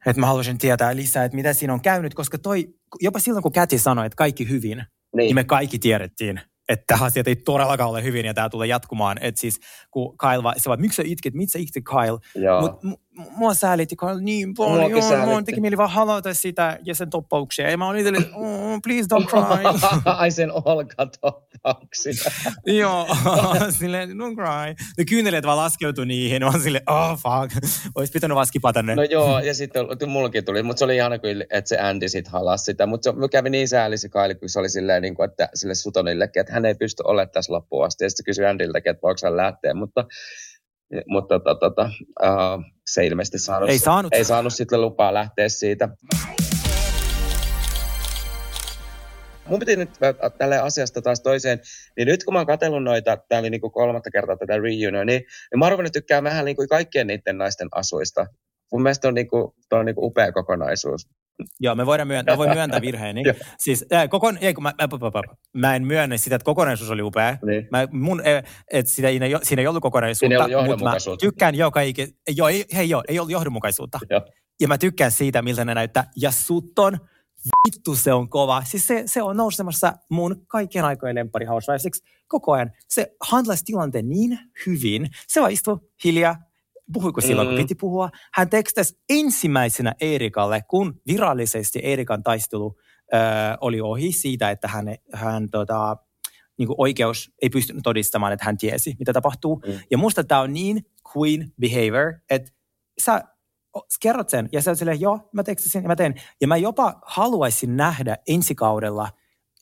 Että mä haluaisin tietää lisää, että mitä siinä on käynyt, koska toi, jopa silloin kun Käti sanoi, että kaikki hyvin, niin, niin me kaikki tiedettiin, että asiat ei todellakaan ole hyvin ja tämä tulee jatkumaan. Että siis kun Kyle va, se vaan, miksi sä itkit, miksi sä itkit Kyle? Mutta mua säälitti niin paljon. Joo, säälitti. teki mieli vaan halata sitä ja sen toppauksia. Ja mä olin silleen, oh, please don't cry. Ai sen olkatoppauksia. Joo, silleen, don't cry. Ne kyyneleet vaan laskeutui niihin. Mä silleen, oh fuck. Olisi pitänyt vaan skipata ne. No joo, ja sitten mullakin tuli, mutta se oli ihana että se Andy sitten halasi sitä. Mutta se kävi niin säälisi Kaili, kun se oli silleen, niin kuin, että sille Sutonillekin, että hän ei pysty olemaan tässä loppuun asti. Ja sitten se kysyi Andyltäkin, että voiko hän lähteä, mutta, mutta tota, tota, uh, se ilmeisesti saanut, Ei saanut. ei saanut sitten lupaa lähteä siitä. Mun piti nyt äh, tälle asiasta taas toiseen, niin nyt kun mä oon katsellut noita, tää oli niinku kolmatta kertaa tätä reunionia, niin, niin mä arvoin, että tykkään vähän niinku kaikkien niiden naisten asuista. Mun mielestä on, niinku, on niinku upea kokonaisuus. Joo, me voidaan myöntää, mä voin myöntää virheeni. Siis äh, kokon, ei, kun mä, mä, mä, mä, mä, en myönnä sitä, että kokonaisuus oli upea. Niin. Mä, mun, äh, että sitä, siinä, siinä ei ollut kokonaisuutta, ei ollut mutta mä tykkään joka ikinen, joo, ei, hei joo, ei ollut johdonmukaisuutta. Joo. Ja mä tykkään siitä, miltä ne näyttää. Ja Sutton, vittu se on kova. Siis se, se on nousemassa mun kaikkien aikojen lempari Housewivesiksi koko ajan. Se handlasi tilanteen niin hyvin. Se vaan istui hiljaa, puhuiko silloin, Mm. kun piti puhua. Hän tekstasi ensimmäisenä Eerikalle, kun virallisesti Eerikan taistelu ö, oli ohi siitä, että hän, hän tota, niin oikeus ei pystynyt todistamaan, että hän tiesi, mitä tapahtuu. Mm. Ja musta tämä on niin queen behavior, että sä kerrot sen ja sä silleen, joo, mä tekstisin ja mä teen. Ja mä jopa haluaisin nähdä ensi kaudella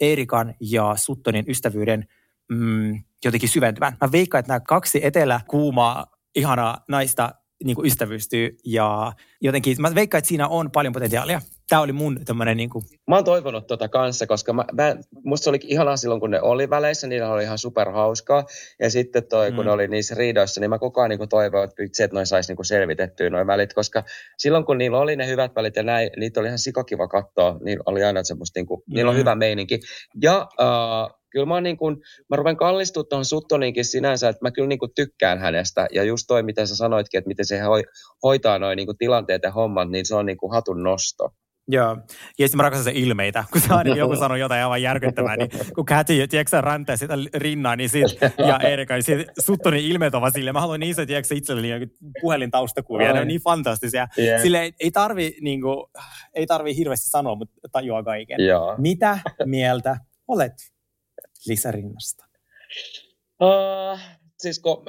Eerikan ja Suttonin ystävyyden mm, jotenkin syventyvän. Mä veikkaan, että nämä kaksi eteläkuumaa, ihanaa naista niin kuin ystävystyy ja jotenkin, mä veikkaan, että siinä on paljon potentiaalia. Tämä oli mun tämmöinen niin kuin, Mä oon toivonut tota kanssa, koska mä, mä, musta se oli ihanaa silloin, kun ne oli väleissä, niillä oli ihan super hauskaa. Ja sitten toi, kun Mm. ne oli niissä riidoissa, niin mä koko ajan niin toivoin, että vitsi, että noin saisi niin selvitettyä noin välit, koska silloin, kun niillä oli ne hyvät välit ja näin, niitä oli ihan sikakiva katsoa. Niillä oli aina semmoista, niin kuin, niillä on Mm. hyvä meininki. Ja äh, kyllä mä, oon niin kuin, mä ruven kallistua tuohon Suttoninkin sinänsä, että mä kyllä niin kuin tykkään hänestä. Ja just toi, mitä sä sanoitkin, että miten se hoi, hoitaa noin niin kuin tilanteet ja hommat, niin se on niin kuin hatun nosto. Joo. Ja sitten mä rakastan sen ilmeitä. Kun se aina joku sanoo jotain aivan järkyttävää, niin kun Käti, tiedätkö räntää sitä rinnaa, niin sit, ja Erika, niin sit Suttonin ilmeet ovat silleen. Mä haluan niissä, tiedätkö itselleni joku puhelin taustakuvia. Ne on niin fantastisia. Jep. Sille ei, ei tarvi, niin kuin, ei tarvi hirveästi sanoa, mutta tajuaa kaiken. Joo. Mitä mieltä olet lisärinnasta? Uh, siis kun,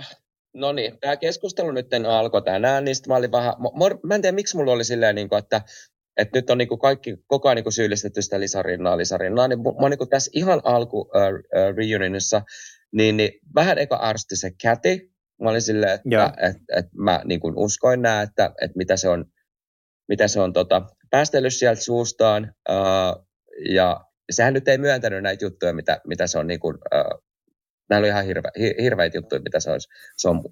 no niin, tämä keskustelu nyt alkoi tänään, niin mä olin vähän, mä, mä en tiedä miksi mulla oli silleen, niin kuin, että, että nyt on niin kuin kaikki koko ajan niin kuin syyllistetty sitä lisärinnaa, lisärinnaa, niin mä, mä niin kuin tässä ihan alku uh, uh, reunionissa, niin, niin vähän eka ärsytti se käti. Mä olin silleen, Joo. että, että, että mä niin kuin uskoin nää, että, että mitä se on, mitä se on tota, päästellyt sieltä suustaan. Uh, ja sehän nyt ei myöntänyt näitä juttuja, mitä, mitä se on niin kuin, uh, nämä oli ihan hirve, hi- hirveitä juttuja, mitä se, olisi, se on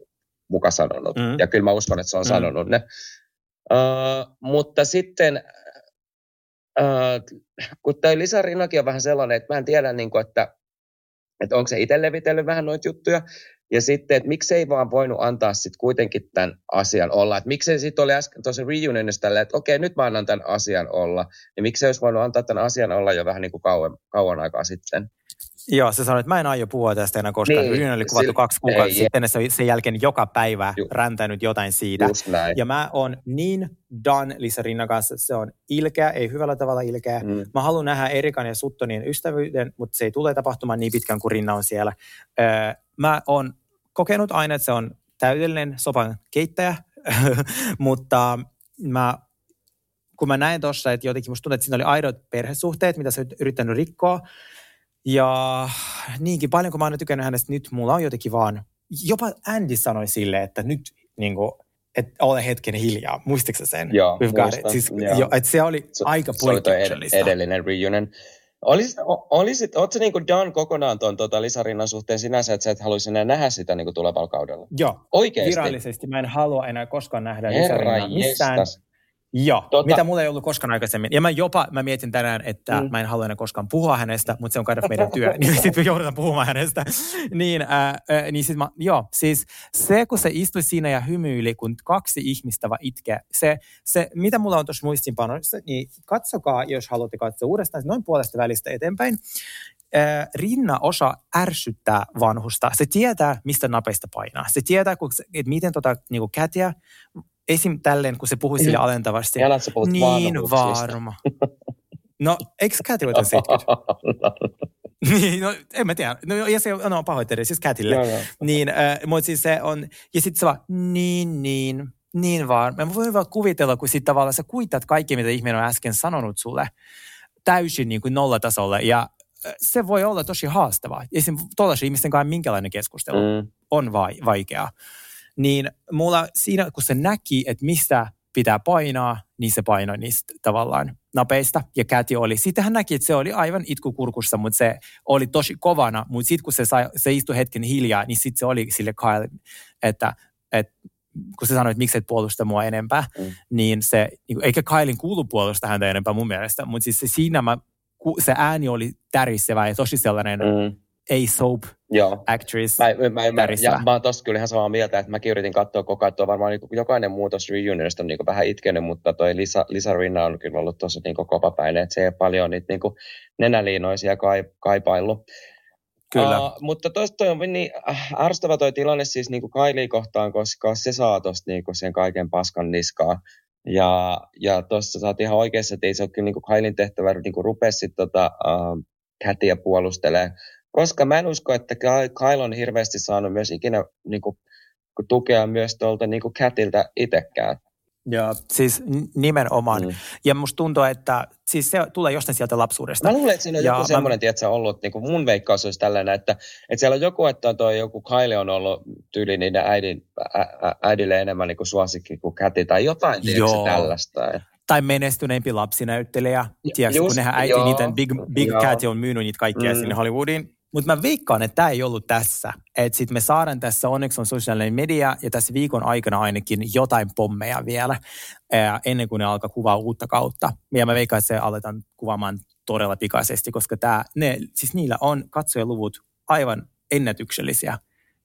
muka sanonut. Mm. Ja kyllä mä uskon, että se on Mm. sanonut ne. Uh, mutta sitten, uh, kun tämä lisärinnakin on vähän sellainen, että mä en tiedä, niin kuin, että, että onko se itse levitellyt vähän noita juttuja. Ja sitten, että miksei vaan voinut antaa sitten kuitenkin tämän asian olla. Että miksei sitten oli äsken tuossa reunionissa tällä, että okei, nyt mä annan tämän asian olla. Ja miksei olisi voinut antaa tämän asian olla jo vähän niin kuin kauan, kauan aikaa sitten. Joo, se sanoi, että mä en aio puhua tästä enää koskaan. Niin, Niin, oli kuvattu sillä- kaksi kuukautta ei, sitten, ja se sen jälkeen joka päivä Ju- räntänyt jotain siitä. Ja mä oon niin done Lisa Rinnan kanssa. Se on ilkeä, ei hyvällä tavalla ilkeä. Mm. Mä haluan nähdä Erikan ja Suttonin ystävyyden, mutta se ei tule tapahtumaan niin pitkään kuin Rinna on siellä. Öö, mä oon kokenut aina, että se on täydellinen sopan keittäjä, mutta mä, kun mä näin tuossa, että jotenkin musta tuntuu, että siinä oli aidot perhesuhteet, mitä se on yrittänyt rikkoa. Ja niinkin paljon, kun mä oon nyt tykännyt hänestä, nyt mulla on jotenkin vaan, jopa Andy sanoi sille, että nyt niin kuin, että ole hetken hiljaa. Muistitko sä sen? Joo, muistan. Siis, joo. jo, että se oli Se- aika se oli poikkeuksellista. edellinen reunion. Olisit, olisit, ootko niinku done kokonaan tuon tota Lisarinnan suhteen sinänsä, että sä et haluaisi enää nähdä sitä niinku tulevalla kaudella? Joo, Oikeesti? virallisesti mä en halua enää koskaan nähdä Herra Rinnaa missään. jestas. Joo, Tota- mitä mulla ei ollut koskaan aikaisemmin. Ja mä jopa, mä mietin tänään, että Mm. mä en halua enää koskaan puhua hänestä, mutta se on of meidän työ, niin sitten me joudutaan puhumaan hänestä. niin, äh, äh, niin sit mä, joo, siis se, kun se istui siinä ja hymyili, kun kaksi ihmistä vaan itkee, se, se mitä mulla on tuossa muistinpanoissa, niin katsokaa, jos haluatte katsoa uudestaan, noin puolesta välistä eteenpäin. Äh, Rinna osaa ärsyttää vanhusta. Se tietää, mistä napeista painaa. Se tietää, kun, se- että miten tota, niinku kätiä esim. tälleen, kun se puhui sille alentavasti. Että sä puhut niin varma. No, eikö Käti ole 70? Niin, no en mä tiedä. No, ja se on no, pahoittelen, siis Kätille. Joo, joo. Niin, äh, mutta siis se on, ja sitten se vaan, niin, niin, niin vaan. Mä voin vaan kuvitella, kun sitten tavallaan sä kuitat kaikki, mitä ihminen on äsken sanonut sulle, täysin niin kuin nollatasolle, ja äh, se voi olla tosi haastavaa. Esimerkiksi tuollaisen ihmisten kanssa minkälainen keskustelu Mm. on vai, vaikeaa. Niin mulla siinä, kun se näki, että mistä pitää painaa, niin se painoi niistä tavallaan napeista. Ja Käti oli, sitten hän näki, että se oli aivan itkukurkussa, mutta se oli tosi kovana. Mutta sitten kun se, sai, se istui hetken hiljaa, niin sitten se oli sille Kyle, että, että kun se sanoi, että miksi et puolusta mua enempää, Mm. niin se, niin kuin- eikä Kailin kuulu puolustaa häntä enempää mun mielestä, mutta siis se siinä mä, se ääni oli tärissevä ja tosi sellainen. Mm. ei soap Joo. actress. Mä, mä, mä, mä, ja mä oon tossa kyllä ihan samaa mieltä, että mäkin yritin katsoa koko ajan, että varmaan niin jokainen muutos Reunionista on niin vähän itkenyt, mutta toi Lisa, Lisa Rinna on kyllä ollut tosi niin kopapäinen, että se ei paljon niitä niin nenäliinoisia kai, kaipaillut. Kyllä. Uh, mutta tuosta on niin äh, ärsyttävä toi tilanne siis niin Kailia kohtaan, koska se saa tuosta niin sen kaiken paskan niskaa. Ja, ja tuossa sä oot ihan oikeassa, että ei se ole kyllä niin Kailin tehtävä niin rupea sitten tota, uh, kätiä puolustelee. Koska mä en usko, että Kyle on hirveästi saanut myös ikinä niin kuin, tukea myös tuolta niin Catiltä itsekään. Ja siis nimenomaan. Mm. Ja musta tuntuu, että siis se tulee jostain sieltä lapsuudesta. Mä luulen, että siinä on Ja joku mä- semmoinen, tiedätkö, ollut, niin kuin mun veikkaus olisi tällainen, että, että siellä on joku, että toi joku Kyle on ollut tyyli niiden äidin, ä, äidille enemmän niin kuin suosikki kuin Käti tai jotain, tiedätkö, Joo. tällaista. Tai menestyneempi lapsinäyttelijä. Tiedätkö, kun nehän äiti, joo. niiden Big, Big Joo. Cat on myynyt niitä kaikkia mm. sinne Hollywoodiin. Mutta mä veikkaan, että tämä ei ollut tässä. Että sitten me saadaan tässä, onneksi on sosiaalinen media ja tässä viikon aikana ainakin jotain pommeja vielä ennen kuin ne alkaa kuvaa uutta kautta. Ja mä veikkaan, että se aletaan kuvaamaan todella pikaisesti, koska tää, ne, siis niillä on katsojaluvut aivan ennätyksellisiä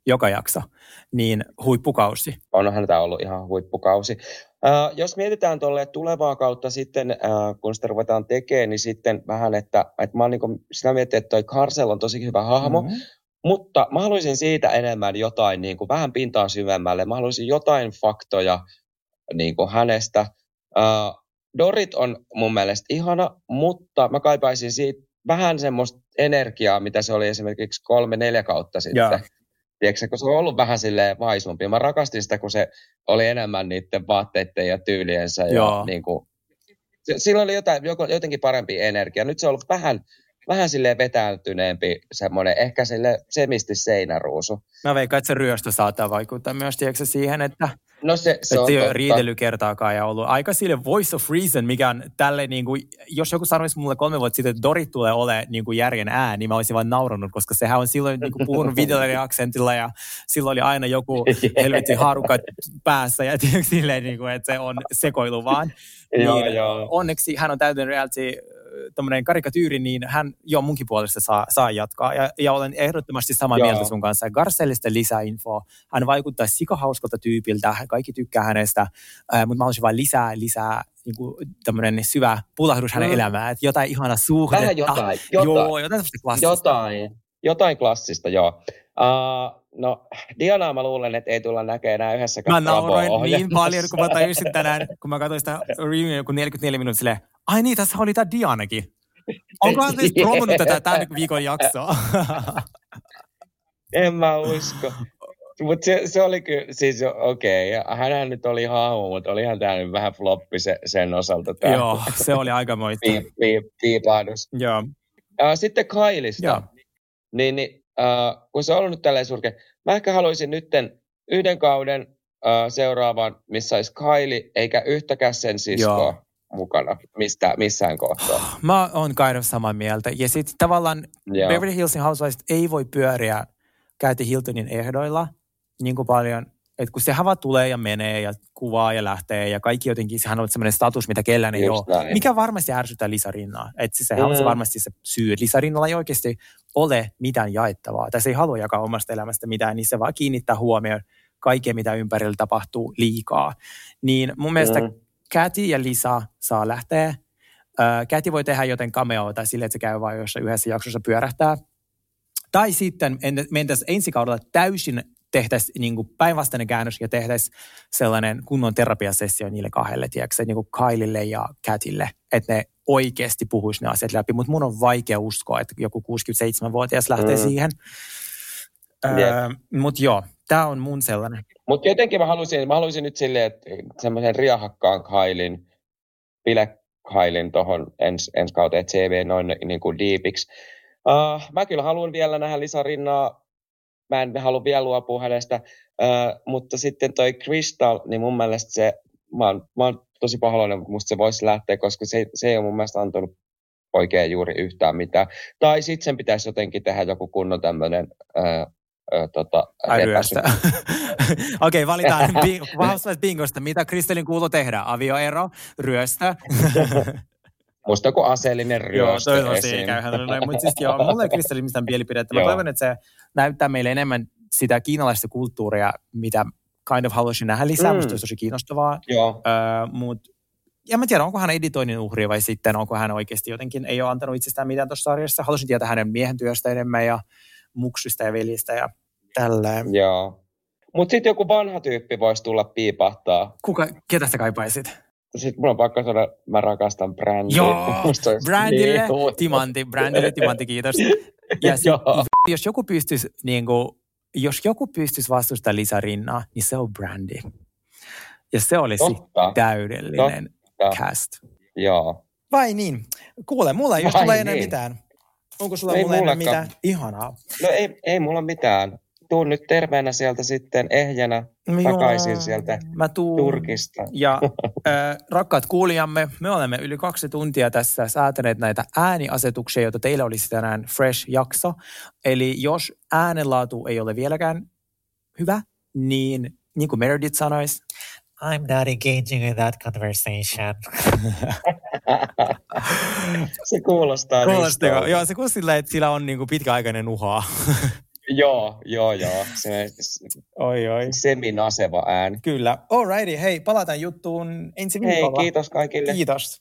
joka jakso. Niin huippukausi. onhan tämä ollut ihan huippukausi. Uh, jos mietitään tuolle tulevaa kautta sitten, uh, kun sitä ruvetaan tekemään, niin sitten vähän, että, että mä oon niin sitä miettiä, että toi Karsel on tosi hyvä hahmo, Mhm. mutta mä haluaisin siitä enemmän jotain niin kuin vähän pintaa syvemmälle. Mä haluaisin jotain faktoja niin kuin hänestä. Uh, Dorit on mun mielestä ihana, mutta mä kaipaisin siitä vähän semmoista energiaa, mitä se oli esimerkiksi kolme-neljä kautta sitten. Joo. Tiedätkö, kun se on ollut vähän silleen vaisumpi. Mä rakastin sitä, kun se oli enemmän niiden vaatteiden ja tyyliensä. Ja Joo. niin kuin, se, sillä oli jotain, jotenkin parempi energia. Nyt se on ollut vähän, vähän silleen vetäytyneempi semmoinen, ehkä sille semisti seinäruusu. Mä veikkaan, että se ryöstö saattaa vaikuttaa myös tiedätkö, siihen, että No se, se on se ei ole totta. riitely kertaakaan ja ollut aika sille voice of reason, mikä on tälle niin kuin, jos joku sanoisi mulle kolme vuotta sitten, että Dorit tulee ole niin kuin järjen ääni, niin mä olisin vaan naurannut, koska sehän on silloin niin kuin puhunut videoaksentilla ja silloin oli aina joku helvetin haarukka päässä ja silleen, niin kuin, että se on sekoilu vaan. Joo, niin, joo. Onneksi hän on täytynyt reality tämmöinen karikatyyri, niin hän jo munkin puolesta saa, saa jatkaa. Ja, ja olen ehdottomasti samaa Joo. mieltä sun kanssa. Garcellista lisäinfoa. Hän vaikuttaa sikahauskalta tyypiltä. Kaikki tykkää hänestä. Äh, mutta mä haluaisin vain lisää, lisää niin kuin tämmöinen syvä pulahdus hänen Mm. elämään. Että jotain ihana suhdetta. Vähän jotain, jotain. Joo, jotain. Jotain, jotain klassista, joo. Uh, no, Dianaa mä luulen, että ei tulla näkemään enää yhdessä Mä nauroin niin paljon, kun mä tajusin tänään, kun mä katsoin sitä reunion joku 44 minuuttia silleen, ai niin, tässä oli tämä Dianakin. Onko hän siis promonnut tätä tämän viikon jaksoa? En mä usko. Mutta se, se oli kyllä, siis okei, okay. hänhän nyt oli hahmo, mutta olihan tämä nyt vähän floppi se, sen osalta tämä Joo, se oli aika moista. piip, piip, piipahdus. Joo. Sitten Kailista, Joo. niin, niin uh, kun se on ollut nyt tälleen surkea, mä ehkä haluaisin nytten yhden kauden uh, seuraavan, missä olisi Kaili, eikä yhtäkään sen siskoa Joo. mukana mistä, missään kohtaa. Mä oon kind of samaa mieltä. Ja sitten tavallaan Joo. Beverly Hillsin Housewives ei voi pyöriä Kathy Hiltonin ehdoilla niin kuin paljon. Että kun sehän vaan tulee ja menee ja kuvaa ja lähtee ja kaikki jotenkin, sehän on semmoinen status, mitä kellään ei Just ole. näin. Mikä varmasti ärsyttää Lisa Rinnaa. Että se, sehän on se Mm. varmasti se syy. että Lisa Rinnalla ei oikeasti ole mitään jaettavaa. Tai se ei halua jakaa omasta elämästä mitään, niin se vaan kiinnittää huomioon kaikkea, mitä ympärillä tapahtuu liikaa. Niin mun mielestä Mm. mm. Kathy ja Lisa saa lähteä. Äh, Kathy voi tehdä joten cameota sille, että se käy vain jossain yhdessä jaksossa pyörähtää. Tai sitten en- mentäisiin ensi kaudella täysin tehtäisiin niin päinvastainen käännös ja tehtäisiin sellainen kunnon terapiasessio niille kahdelle, tiedätkö, niin kuin Kylille ja Catille, että ne oikeasti puhuisi ne asiat läpi, mutta mun on vaikea uskoa, että joku 67-vuotias lähtee mm. siihen. Öö, mutta joo, tämä on mun sellainen. Mutta jotenkin mä haluaisin, mä haluaisin nyt silleen, että semmoisen riahakkaan Kailin, Kailin tuohon ens, ensi kauteen CV noin niin kuin diipiksi. Uh, mä kyllä haluan vielä nähdä Lisa Rinnaa. Mä en halua vielä luopua hänestä. Uh, mutta sitten toi Crystal, niin mun mielestä se, mä oon, mä oon tosi pahoillani, mutta musta se voisi lähteä, koska se, se ei ole mun mielestä antanut oikein juuri yhtään mitään. Tai sitten sen pitäisi jotenkin tehdä joku kunnon tämmöinen uh, tota, Okei, okay, valitaan Housewives bingosta. Mitä Kristelin kuuluu tehdä? Avioero, ryöstö? Musta joku aseellinen ryöstö Joo, toivottavasti ei käy Mutta siis joo, mulla ei Kristelin mitään mielipidettä. Mä toivon, että se näyttää meille enemmän sitä kiinalaista kulttuuria, mitä kind of haluaisin nähdä lisää. Mm. Musta olisi tosi kiinnostavaa. Joo. Öö, mut, ja mä tiedän, onko hän editoinnin uhri vai sitten onko hän oikeasti jotenkin, ei ole antanut itsestään mitään tuossa sarjassa. Haluaisin tietää hänen miehen työstä enemmän ja muksusta ja veljistä ja tälleen. Joo. Mutta sitten joku vanha tyyppi voisi tulla piipahtaa. Kuka, ketä sä kaipaisit? Sitten mulla on pakko sanoa, mä rakastan brändiä. Joo, brändille niin. timanti, brändille timanti, kiitos. Ja sit, jos joku pystyisi, niin kuin, jos joku pystyisi vastustamaan Lisa Rinnaa, niin se on brändi. Ja se olisi Totta. täydellinen Totta. cast. Joo. Vai niin? Kuule, mulla ei just tule enää niin. mitään. Onko sulla ei mulla enää mitään? Ihanaa. No ei, ei mulla mitään tuun nyt terveenä sieltä sitten ehjänä Joo, takaisin sieltä mä tuun. Turkista. Ja äh, rakkaat kuulijamme, me olemme yli kaksi tuntia tässä säätäneet näitä ääniasetuksia, joita teillä olisi tänään fresh-jakso. Eli jos äänenlaatu ei ole vieläkään hyvä, niin niin kuin Meredith sanoisi, I'm not engaging in that conversation. se kuulostaa. Kuulostaa, joo, se kuulostaa sillä, että sillä on niin kuin pitkäaikainen uhaa. joo, joo, joo. Se, oi, oi. Seminaseva ääni. Kyllä. Alrighty, hei, palataan juttuun ensi viikolla. Hei, kiitos kaikille. Kiitos.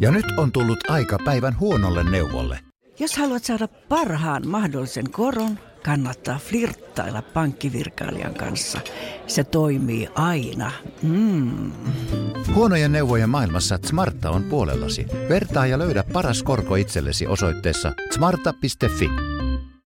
Ja nyt on tullut aika päivän huonolle neuvolle. Jos haluat saada parhaan mahdollisen koron, kannattaa flirttailla pankkivirkailijan kanssa. Se toimii aina. Mm. Huonojen neuvojen maailmassa Smarta on puolellasi. Vertaa ja löydä paras korko itsellesi osoitteessa smarta.fi.